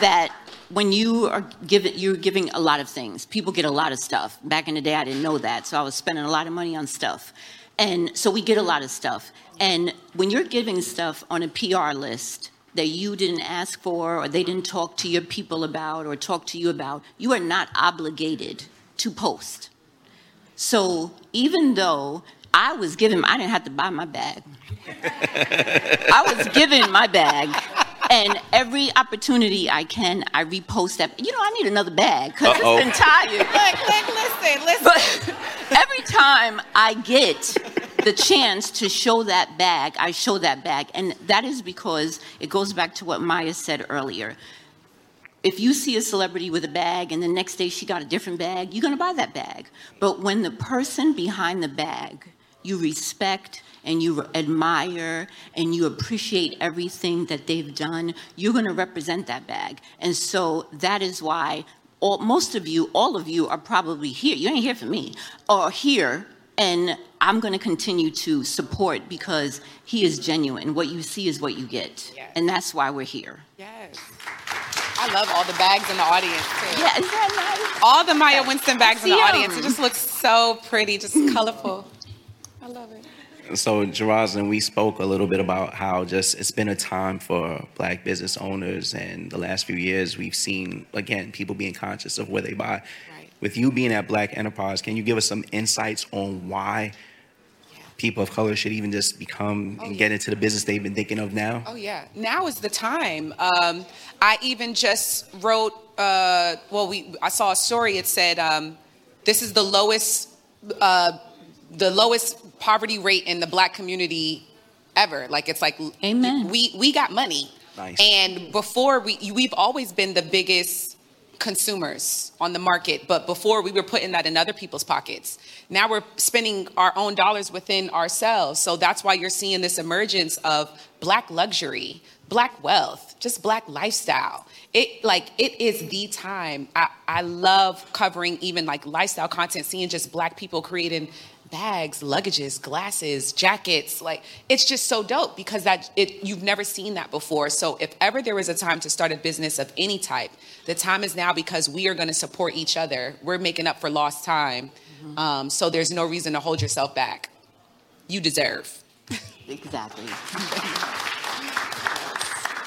that when you are giving, you're giving a lot of things. People get a lot of stuff. Back in the day, I didn't know that, so I was spending a lot of money on stuff. And so we get a lot of stuff. And when you're giving stuff on a PR list that you didn't ask for, or they didn't talk to your people about, or talk to you about, you are not obligated to post. So even though I was given, I didn't have to buy my bag. [laughs] I was given my bag. And every opportunity I can, I repost that. You know, I need another bag because Uh-oh. it's been tired. Look, look, listen, listen. But every time I get the chance to show that bag, I show that bag. And that is because it goes back to what Maya said earlier. If you see a celebrity with a bag and the next day she got a different bag, you're going to buy that bag. But when the person behind the bag you respect and you admire and you appreciate everything that they've done, you're going to represent that bag. And so that is why all, most of you, all of you, are probably here. You ain't here for me, or here, and I'm going to continue to support because he is genuine. What you see is what you get, Yes. and that's why we're here. Yes. I love all the bags in the audience too. Yeah, isn't that nice? All the Maya Winston bags in the see 'em. audience. It just looks so pretty, just colorful. I love it. So, Jeroslyn, we spoke a little bit about how just it's been a time for black business owners, and the last few years we've seen again people being conscious of where they buy. Right. With you being at Black Enterprise, can you give us some insights on why people of color should even just become and get into the business they've been thinking of now? Oh yeah, now is the time. Um, I even just wrote. Uh, well, we I saw a story. It said um, this is the lowest, uh, the lowest poverty rate in the black community ever. Like it's like Amen. We we got money. Nice. And before we we've always been the biggest consumers on the market, but before we were putting that in other people's pockets. Now we're spending our own dollars within ourselves. So that's why you're seeing this emergence of black luxury, black wealth, just black lifestyle. It like it is the time. I, I love covering even like lifestyle content, seeing just black people creating bags, luggages, glasses, jackets. Like it's just so dope because that it you've never seen that before. So if ever there was a time to start a business of any type, the time is now because we are going to support each other. We're making up for lost time. Um, so there's no reason to hold yourself back. You deserve. Exactly. [laughs]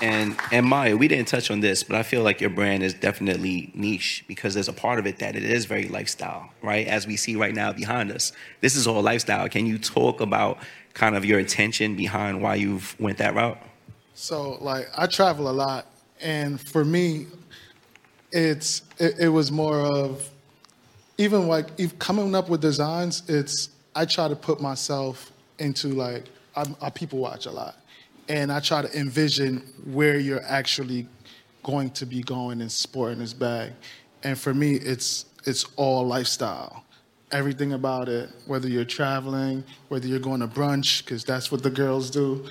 And and Maya, we didn't touch on this, but I feel like your brand is definitely niche because there's a part of it that it is very lifestyle, right? As we see right now behind us, this is all lifestyle. Can you talk about kind of your intention behind why you've went that route? So like I travel a lot, and for me, it's it, it was more of even like if coming up with designs. It's I try to put myself into like I'm, I people watch a lot, and I try to envision where you're actually going to be going and sporting this bag. And for me, it's it's all lifestyle. Everything about it, whether you're traveling, whether you're going to brunch, because that's what the girls do.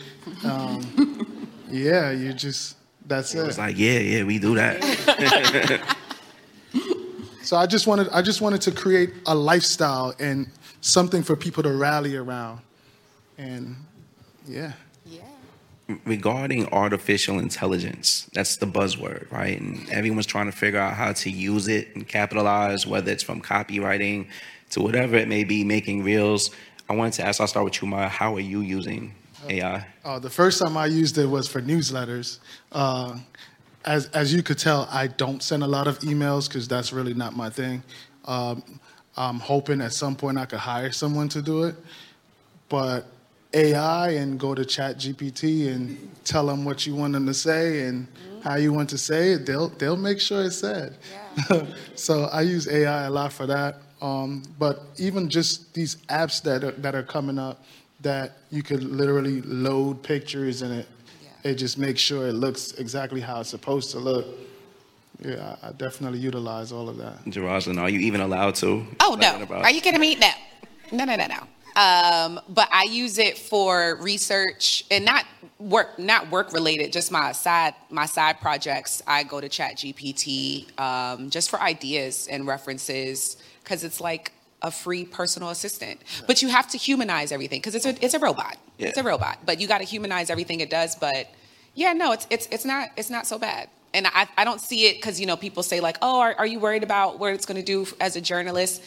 Um, [laughs] yeah, you just that's It it. was like, yeah, yeah, we do that. [laughs] [laughs] So I just wanted I just wanted to create a lifestyle and something for people to rally around. And yeah. Regarding artificial intelligence, that's the buzzword, right? And everyone's trying to figure out how to use it and capitalize, whether it's from copywriting to whatever it may be, making reels. I wanted to ask, I'll start with you, Maya. How are you using AI? Uh, the first time I used it was for newsletters. Uh, as, as you could tell, I don't send a lot of emails because that's really not my thing. Um, I'm hoping at some point I could hire someone to do it. But AI and go to Chat GPT and tell them what you want them to say and how you want to say it, they'll, they'll make sure it's said. [laughs] so I use AI a lot for that. Um, but even just these apps that are, that are coming up that you could literally load pictures and it, it just makes sure it looks exactly how it's supposed to look. Yeah, I I definitely utilize all of that. Jeroslyn, are you even allowed to? Oh no! about- Are you kidding me? No, no, no, no, no. Um, but I use it for research and not work, not work related. Just my side, my side projects. I go to Chat GPT um, just for ideas and references because it's like a free personal assistant. But you have to humanize everything because it's a it's a robot. It's a robot, but you got to humanize everything it does. But yeah, no, it's it's it's not it's not so bad. and I, I don't see it because you know people say like, oh, are, are you worried about what it's going to do as a journalist?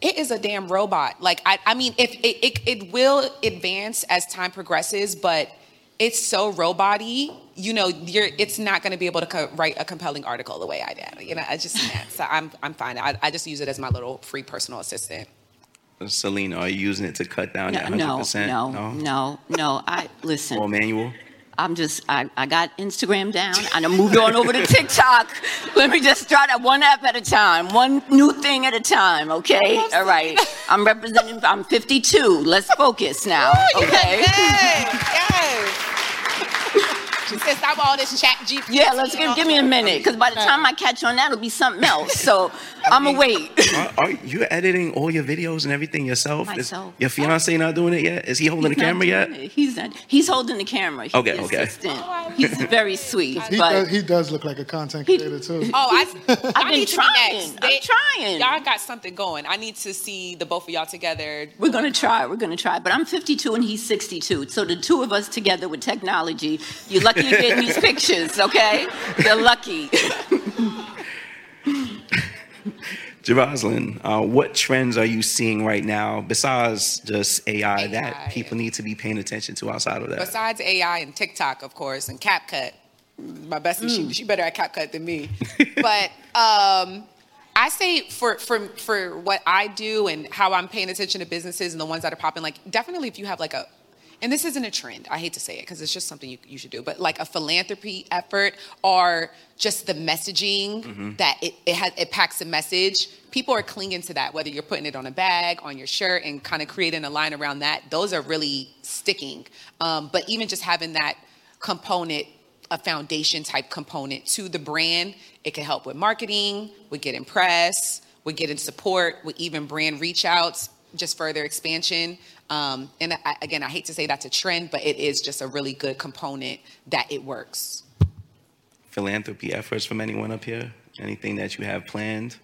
It is a damn robot. Like I, I mean, if it, it, it will advance as time progresses, but it's so robot-y, you know, you're it's not going to be able to co- write a compelling article the way I did. You know, I just can't. [laughs] So I'm I'm fine. I, I just use it as my little free personal assistant. Salina, are you using it to cut down No, that no, 100%? no, no, no. I listen. Or manual? I'm just, I, I got Instagram down and I moved on over to TikTok. Let me just try that one app at a time, one new thing at a time, okay? All right. I'm representing, I'm 52. Let's focus now, okay? She said, stop all this chat GPT. Yeah, let's give, give me a minute, because by the time I catch on that, it'll be something else. So I'm going to wait. [laughs] Are, are you editing all your videos and everything yourself? Is Myself. your fiance not doing it yet? Is he holding the He's not camera yet? it. He's not. He's holding the camera. He's Okay, okay. assistant. He's very sweet, He but does, he does look like a content creator too. Oh, I, [laughs] I been need to be trying. next. I'm trying. Y'all got something going. I need to see the both of y'all together. We're gonna try. We're gonna try. But I'm 52 and he's 62. So the two of us together with technology, you're lucky to get these pictures. Okay, they're lucky. Jeroslyn, uh, what trends are you seeing right now besides just AI, AI. that people need to be paying attention to outside of that? Besides AI and TikTok, of course, and CapCut. My bestie, Mm. she, she better at CapCut than me. [laughs] but um, I say for, for, for what I do and how I'm paying attention to businesses and the ones that are popping, like definitely if you have like a, and this isn't a trend, I hate to say it because it's just something you, you should do, but like a philanthropy effort or just the messaging that it, it, has, it packs a message. People are clinging to that, whether you're putting it on a bag, on your shirt, and kind of creating a line around that. Those are really sticking. Um, but even just having that component, a foundation type component to the brand, it can help with marketing, with getting press, with getting support, with even brand reach outs, just further expansion. Um, and I, again, I hate to say that's a trend, but it is just a really good component that it works. Philanthropy efforts from anyone up here? Anything that you have planned?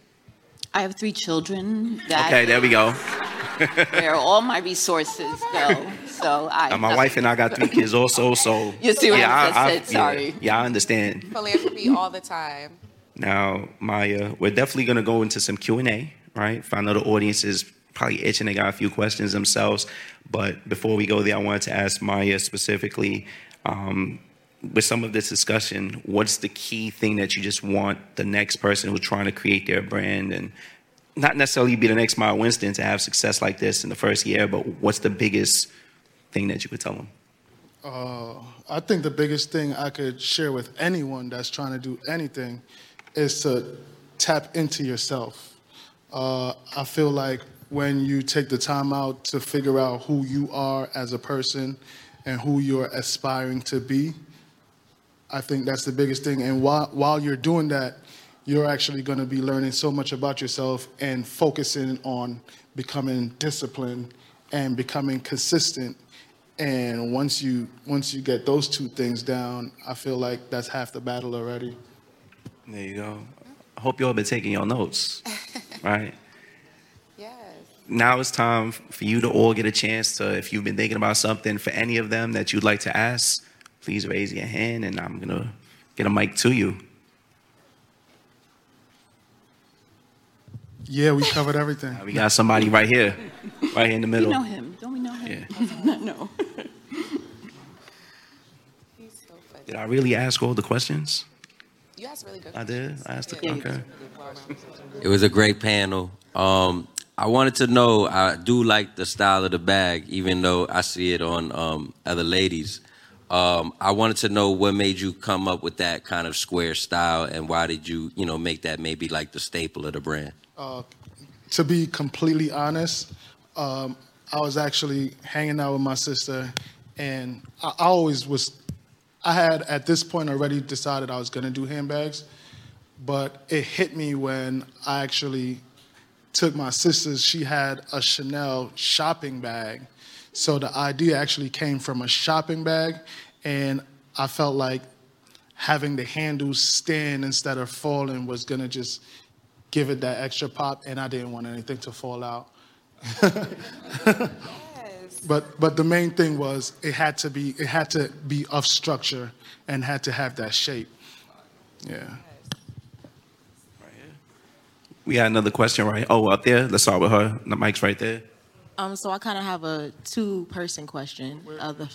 I have three children. That Okay, there we go. [laughs] where all my resources go. So I. Uh, my wife and I got three kids also, [laughs] so You see what I just said? yeah, Sorry. Yeah, I understand. Philanthropy all the time. Now, Maya, we're definitely going to go into some Q and A, right? Find know the audience is probably itching. They got a few questions themselves, but before we go there, I wanted to ask Maya specifically. Um, with some of this discussion, what's the key thing that you just want the next person who's trying to create their brand and not necessarily be the next Maya Winston to have success like this in the first year, but what's the biggest thing that you could tell them? Uh, I think the biggest thing I could share with anyone that's trying to do anything is to tap into yourself. Uh, I feel like when you take the time out to figure out who you are as a person and who you're aspiring to be, I think that's the biggest thing. And while, while you're doing that, you're actually going to be learning so much about yourself and focusing on becoming disciplined and becoming consistent. And once you once you get those two things down, I feel like that's half the battle already. There you go. I hope you all been taking your notes, [laughs] right? Yes. now it's time for you to all get a chance to, if you've been thinking about something for any of them that you'd like to ask, please raise your hand and I'm going to get a mic to you. Yeah, we covered everything. We got somebody right here, right here in the You middle. know him. Don't we know him? Yeah. [laughs] no. He's so funny. Did I really ask all the questions? You asked really good I did. I asked the Yeah. okay. It was a great panel. Um, I wanted to know. I do like the style of the bag, even though I see it on um, other ladies. Um, I wanted to know what made you come up with that kind of square style, and why did you, you know, make that maybe like the staple of the brand? to be completely honest, um, I was actually hanging out with my sister, and I always was. I had at this point already decided I was going to do handbags, but it hit me when I actually took my sister's. She had a Chanel shopping bag, so the idea actually came from a shopping bag, and I felt like having the handles stand instead of falling was gonna just give it that extra pop, and I didn't want anything to fall out. [laughs] But but the main thing was it had to be it had to be of structure and had to have that shape. Yeah. We had another question, right? Oh, up there. Let's start with her. The mic's right there. Um, so I kind of have a two-person question. Uh, the,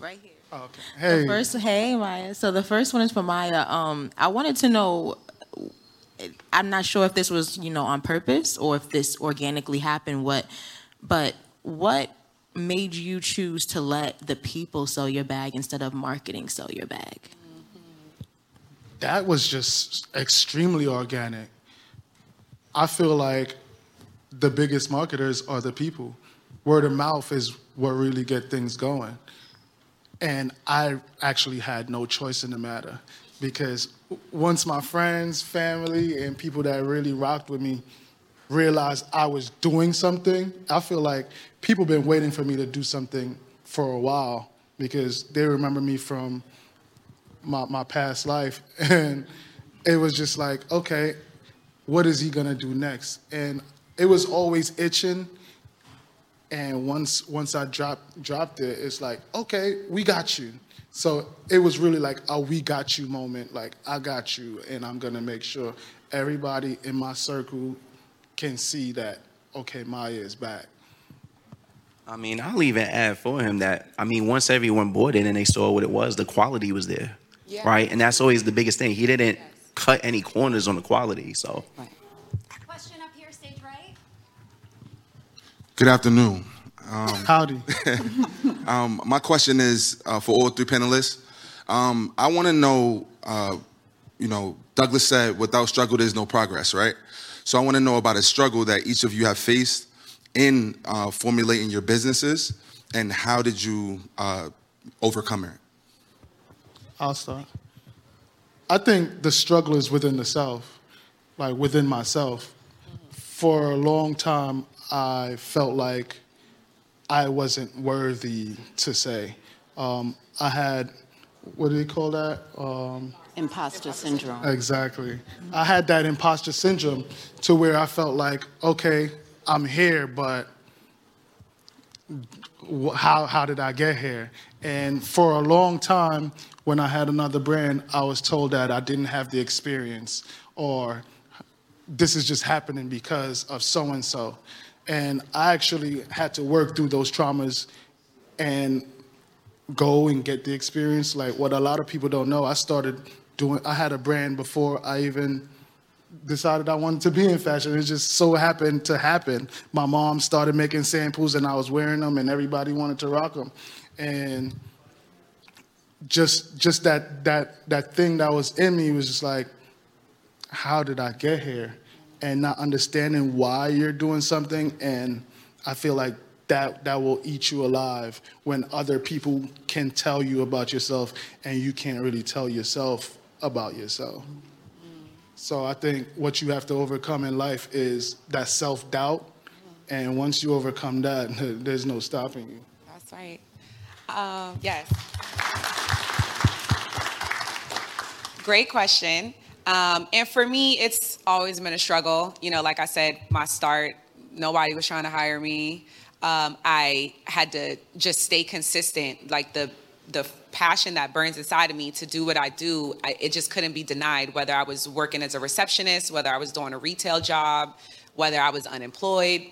right here. Oh, okay. Hey. The first, hey Maya. So the first one is for Maya. Um, I wanted to know. I'm not sure if this was, you know, on purpose or if this organically happened. What, but what made you choose to let the people sell your bag instead of marketing sell your bag? That was just extremely organic. I feel like the biggest marketers are the people. Word of mouth is what really get things going. And I actually had no choice in the matter because once my friends, family, and people that really rocked with me realized I was doing something, I feel like people been waiting for me to do something for a while because they remember me from my, my past life. [laughs] And it was just like, okay, what is he gonna do next? And it was always itching. And once once I dropped dropped it, it's like, okay, we got you. So it was really like a we got you moment, like I got you, and I'm gonna make sure everybody in my circle can see that, okay, Maya is back. I mean, I'll even add for him that I mean, once everyone bought it and they saw what it was, the quality was there, Yeah. right? And that's always the biggest thing. He didn't cut any corners on the quality, so. Question up here, stage right. Good afternoon. Um, Howdy. [laughs] um, my question is uh, for all three panelists. Um, I want to know, uh, you know, Douglass said, without struggle, there's no progress, right? So I want to know about a struggle that each of you have faced in uh, formulating your businesses and how did you uh, overcome it? I'll start. I think the struggle is within the self, like within myself. For a long time, I felt like I wasn't worthy to say. Um, I had, what do they call that? Um, Imposter syndrome. Exactly. I had that imposter syndrome to where I felt like, okay, I'm here, but how, how did I get here? And for a long time, when I had another brand, I was told that I didn't have the experience or this is just happening because of so and so. And I actually had to work through those traumas and go and get the experience. Like what a lot of people don't know, I started doing, I had a brand before I even decided I wanted to be in fashion. It just so happened to happen. My mom started making samples and I was wearing them and everybody wanted to rock them. And just just that that that thing that was in me was just like, how did I get here? And not understanding why you're doing something and I feel like that that will eat you alive when other people can tell you about yourself and you can't really tell yourself about yourself. So I think what you have to overcome in life is that self-doubt and once you overcome that [laughs] there's no stopping you. That's right. Um, yes. Great question. Um, and for me, it's always been a struggle. You know, like I said, my start, nobody was trying to hire me. Um, I had to just stay consistent. Like the the passion that burns inside of me to do what I do, I, it just couldn't be denied. Whether I was working as a receptionist, whether I was doing a retail job, whether I was unemployed,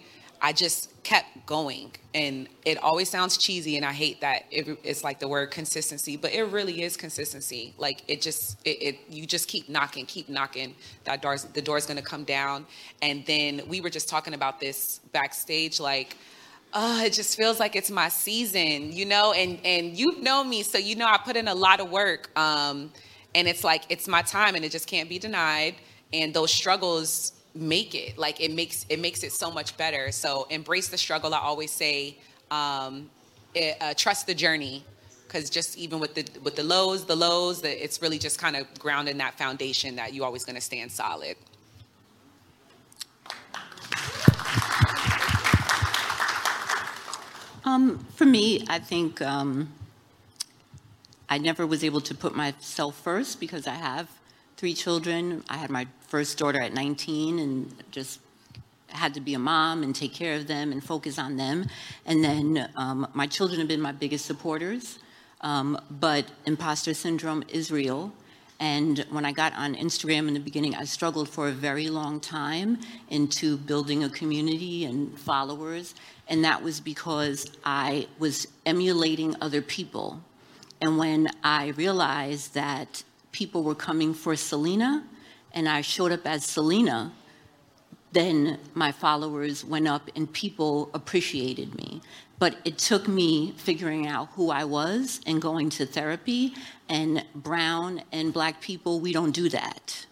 I just kept going. And it always sounds cheesy, and I hate that it, it's like the word consistency, but it really is consistency. Like it just, it, it you just keep knocking, keep knocking. That door's the door's gonna come down. And then we were just talking about this backstage, like. Oh, it just feels like it's my season, you know, and and you've known me, so you know I put in a lot of work. Um, and it's like it's my time and it just can't be denied. And those struggles make it. Like it makes it makes it so much better. So embrace the struggle. I always say um, it, uh, trust the journey. Because just even with the with the lows the lows the, it's really just kind of grounding that foundation that you're always going to stand solid. Um, for me, I think um, I never was able to put myself first because I have three children. I had my first daughter at 19 and just had to be a mom and take care of them and focus on them. And then um, my children have been my biggest supporters. Um, but imposter syndrome is real. And when I got on Instagram in the beginning, I struggled for a very long time into building a community and followers. And that was because I was emulating other people. And when I realized that people were coming for Salina, and I showed up as Salina, then my followers went up and people appreciated me. But it took me figuring out who I was and going to therapy. And brown and black people, we don't do that.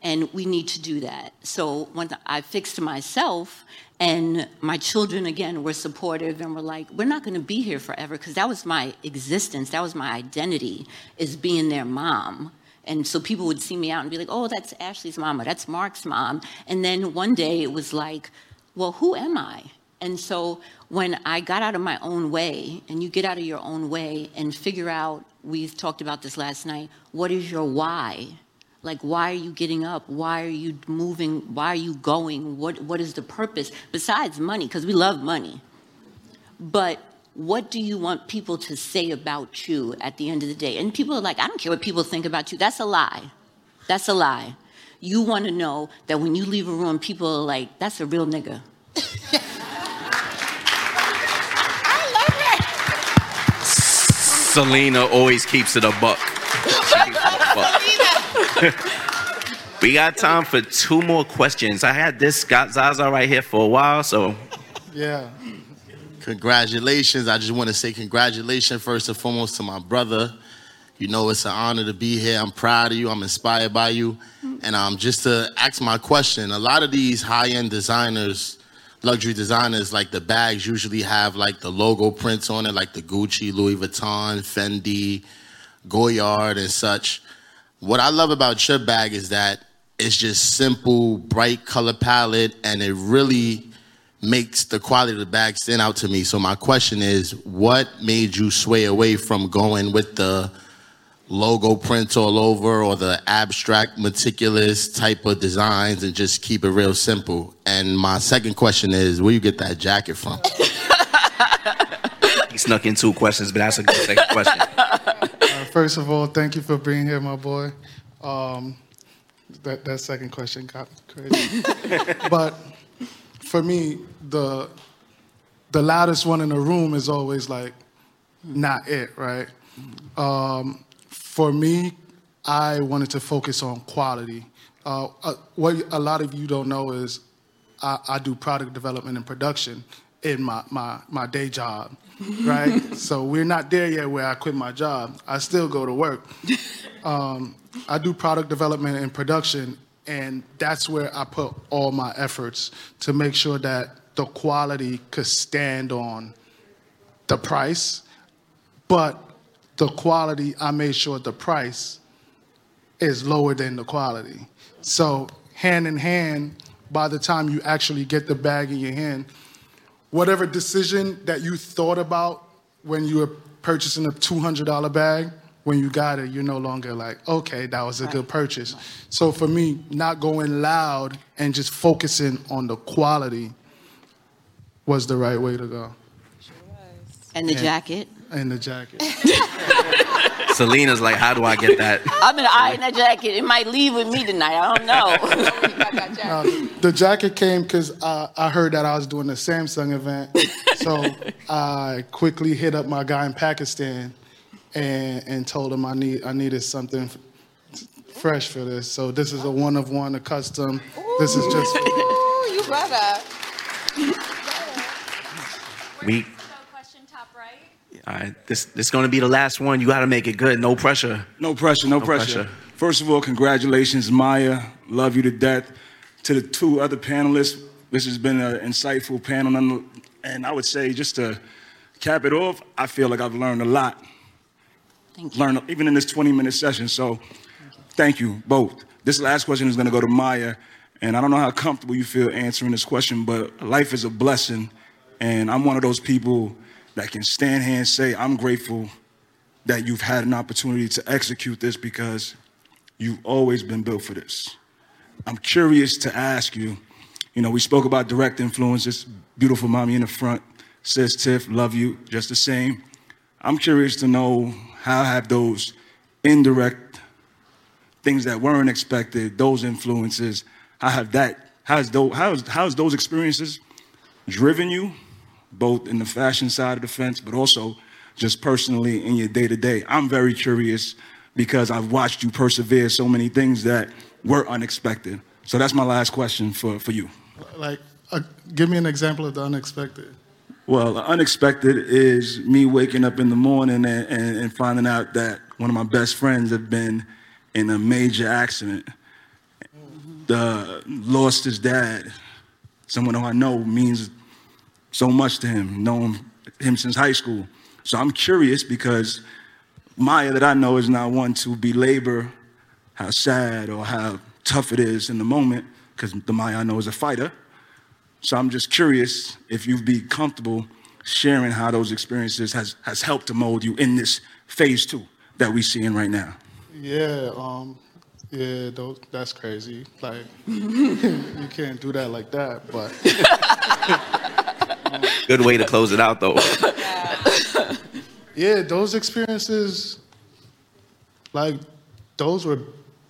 And we need to do that. So when I fixed myself, and my children again were supportive and were like, we're not to be here forever because that was my existence, that was my identity, is being their mom. And so people would see me out and be like, oh, that's Ashley's mom or that's Mark's mom. And then one day it was like, well, who am I? And so when I got out of my own way, and you get out of your own way and figure out, we talked about this last night, what is your why? Like, why are you getting up? Why are you moving? Why are you going? What, what is the purpose? Besides money, because we love money. But what do you want people to say about you at the end of the day? And people are like, I don't care what people think about you. That's a lie. That's a lie. You want to know that when you leave a room, people are like, that's a real nigga. [laughs] Salina always keeps it a buck. Keeps it a [laughs] buck. [laughs] we got time for two more questions. I had this Scott Zaza right here for a while, so Yeah. Congratulations. I just want to say congratulations first and foremost to my brother. You know, it's an honor to be here. I'm proud of you. I'm inspired by you. And um, just to ask my question, a lot of these high end designers, luxury designers, like the bags usually have like the logo prints on it, like the Gucci, Louis Vuitton, Fendi, Goyard, and such. What I love about your bag is that it's just simple, bright color palette, and it really makes the quality of the bag stand out to me. So my question is, what made you sway away from going with the logo prints all over or the abstract, meticulous type of designs and just keep it real simple? And my second question is, where you get that jacket from? [laughs] he snuck in two questions, but that's a good second question. [laughs] Uh, first of all, thank you for being here, my boy. Um, that that second question got crazy, [laughs] but for me, the the loudest one in the room is always like not it, right? Um, for me, I wanted to focus on quality. Uh, uh, what a lot of you don't know is I, I do product development and production in my, my, my day job, right? [laughs] so we're not there yet where I quit my job. I still go to work. [laughs] Um, I do product development and production, and that's where I put all my efforts to make sure that the quality could stand on the price, but the quality, I made sure the price is lower than the quality. So, hand in hand, by the time you actually get the bag in your hand, whatever decision that you thought about when you were purchasing a $200 bag, when you got it, you're no longer like, okay, that was a good purchase. So for me, not going loud and just focusing on the quality was the right way to go. And the And- jacket. And the jacket. [laughs] Salina's like, how do I get that? I've been eyeing that jacket. It might leave with me tonight. I don't know. [laughs] Uh, the jacket came because uh, I heard that I was doing the Samsung event. [laughs] So I quickly hit up my guy in Pakistan and, and told him I need I needed something f- fresh for this. So this is a one of one, a custom. This is just for Ooh, you better. We. All right, this this is gonna be the last one. You got to make it good. No pressure. No pressure, no, No pressure. pressure. First of all, congratulations, Maya. Love you to death. To the two other panelists, this has been an insightful panel. none- And I would say, just to cap it off, I feel like I've learned a lot. Learned, even in this 20 minute session. So thank you both. This last question is going to go to Maya. And I don't know how comfortable you feel answering this question, but life is a blessing. And I'm one of those people that can stand here and say, I'm grateful that you've had an opportunity to execute this because you've always been built for this. I'm curious to ask you, you know, we spoke about direct influences, beautiful mommy in the front, says Tiff, love you, just the same. I'm curious to know how have those indirect things that weren't expected, those influences. How have that? How's those? How's how's those experiences driven you, both in the fashion side of the fence, but also just personally in your day to day? I'm very curious because I've watched you persevere so many things that were unexpected. So that's my last question for, for you. Like, uh, give me an example of the unexpected. Well, unexpected is me waking up in the morning and, and, and finding out that one of my best friends had been in a major accident. The lost his dad. Someone who I know means so much to him, known him since high school. So I'm curious because Maya that I know is not one to belabor how sad or how tough it is in the moment, because the Maya I know is a fighter. So I'm just curious if you'd be comfortable sharing how those experiences has, has helped to mold you in this phase two that we see in right now. Yeah, um, yeah, those, that's crazy. Like, [laughs] you can't do that like that, but. [laughs] Good way to close it out, though. yeah, those experiences, like, those were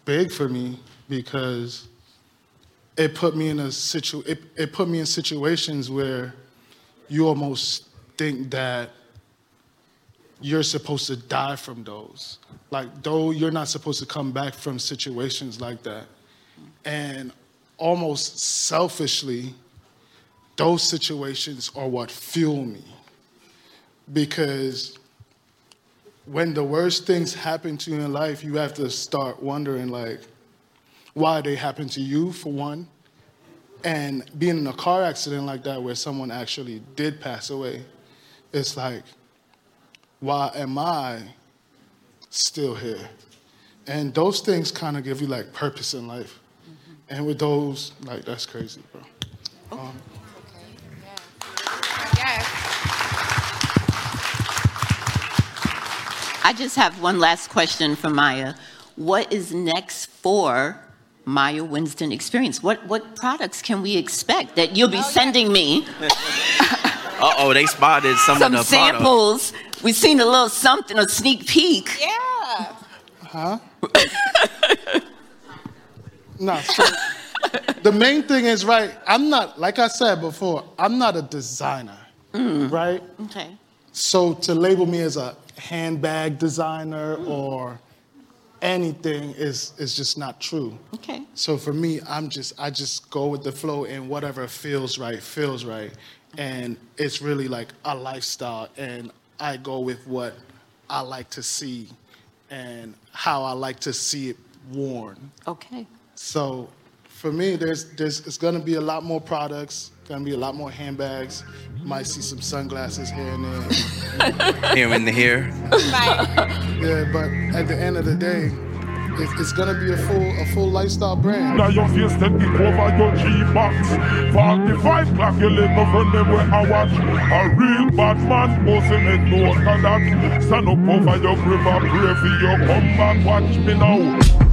big for me because it put me in a situ it, it put me in situations where you almost think that you're supposed to die from those. Like though you're not supposed to come back from situations like that. And almost selfishly, those situations are what fuel me. Because when the worst things happen to you in life, you have to start wondering like why they happened to you for one. And being in a car accident like that where someone actually did pass away, it's like, why am I still here? And those things kind of give you like purpose in life. And with those, like, that's crazy, bro. Um, I just have one last question for Maya. What is next for Maya Winston Experience? What what products can we expect that you'll be sending me? [laughs] Uh oh, they spotted some, Some of the product. samples. We've seen a little something, a sneak peek. Yeah. Huh? [laughs] no, so the main thing is, right, I'm not, like I said before, I'm not a designer, right? Okay. So to label me as a handbag designer or anything is, is just not true. Okay. So for me, I'm just I just go with the flow and whatever feels right feels right, and it's really like a lifestyle, and I go with what I like to see, and how I like to see it worn. Okay. So for me, there's there's it's gonna be a lot more products, gonna be a lot more handbags. You might see some sunglasses here and there. [laughs] Here and here. yeah, but at the end of the day, it's gonna be a full a full lifestyle brand. Now your face take it over your G-box 45 clock, you let my friend them where I watch A real bad man, must make note of that Stand up over your grave and pray for you Come back, watch me now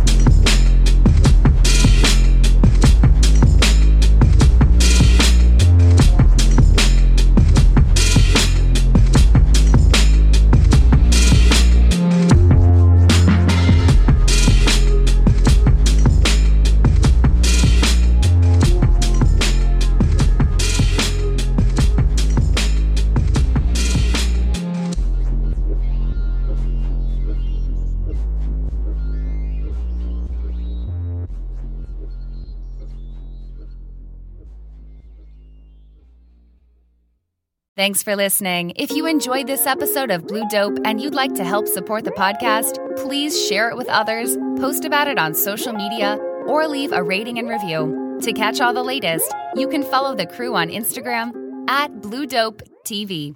Thanks for listening. If you enjoyed this episode of Blue Dope and you'd like to help support the podcast, please share it with others, post about it on social media, or leave a rating and review. To catch all the latest, you can follow the crew on Instagram at Blue Dope TV.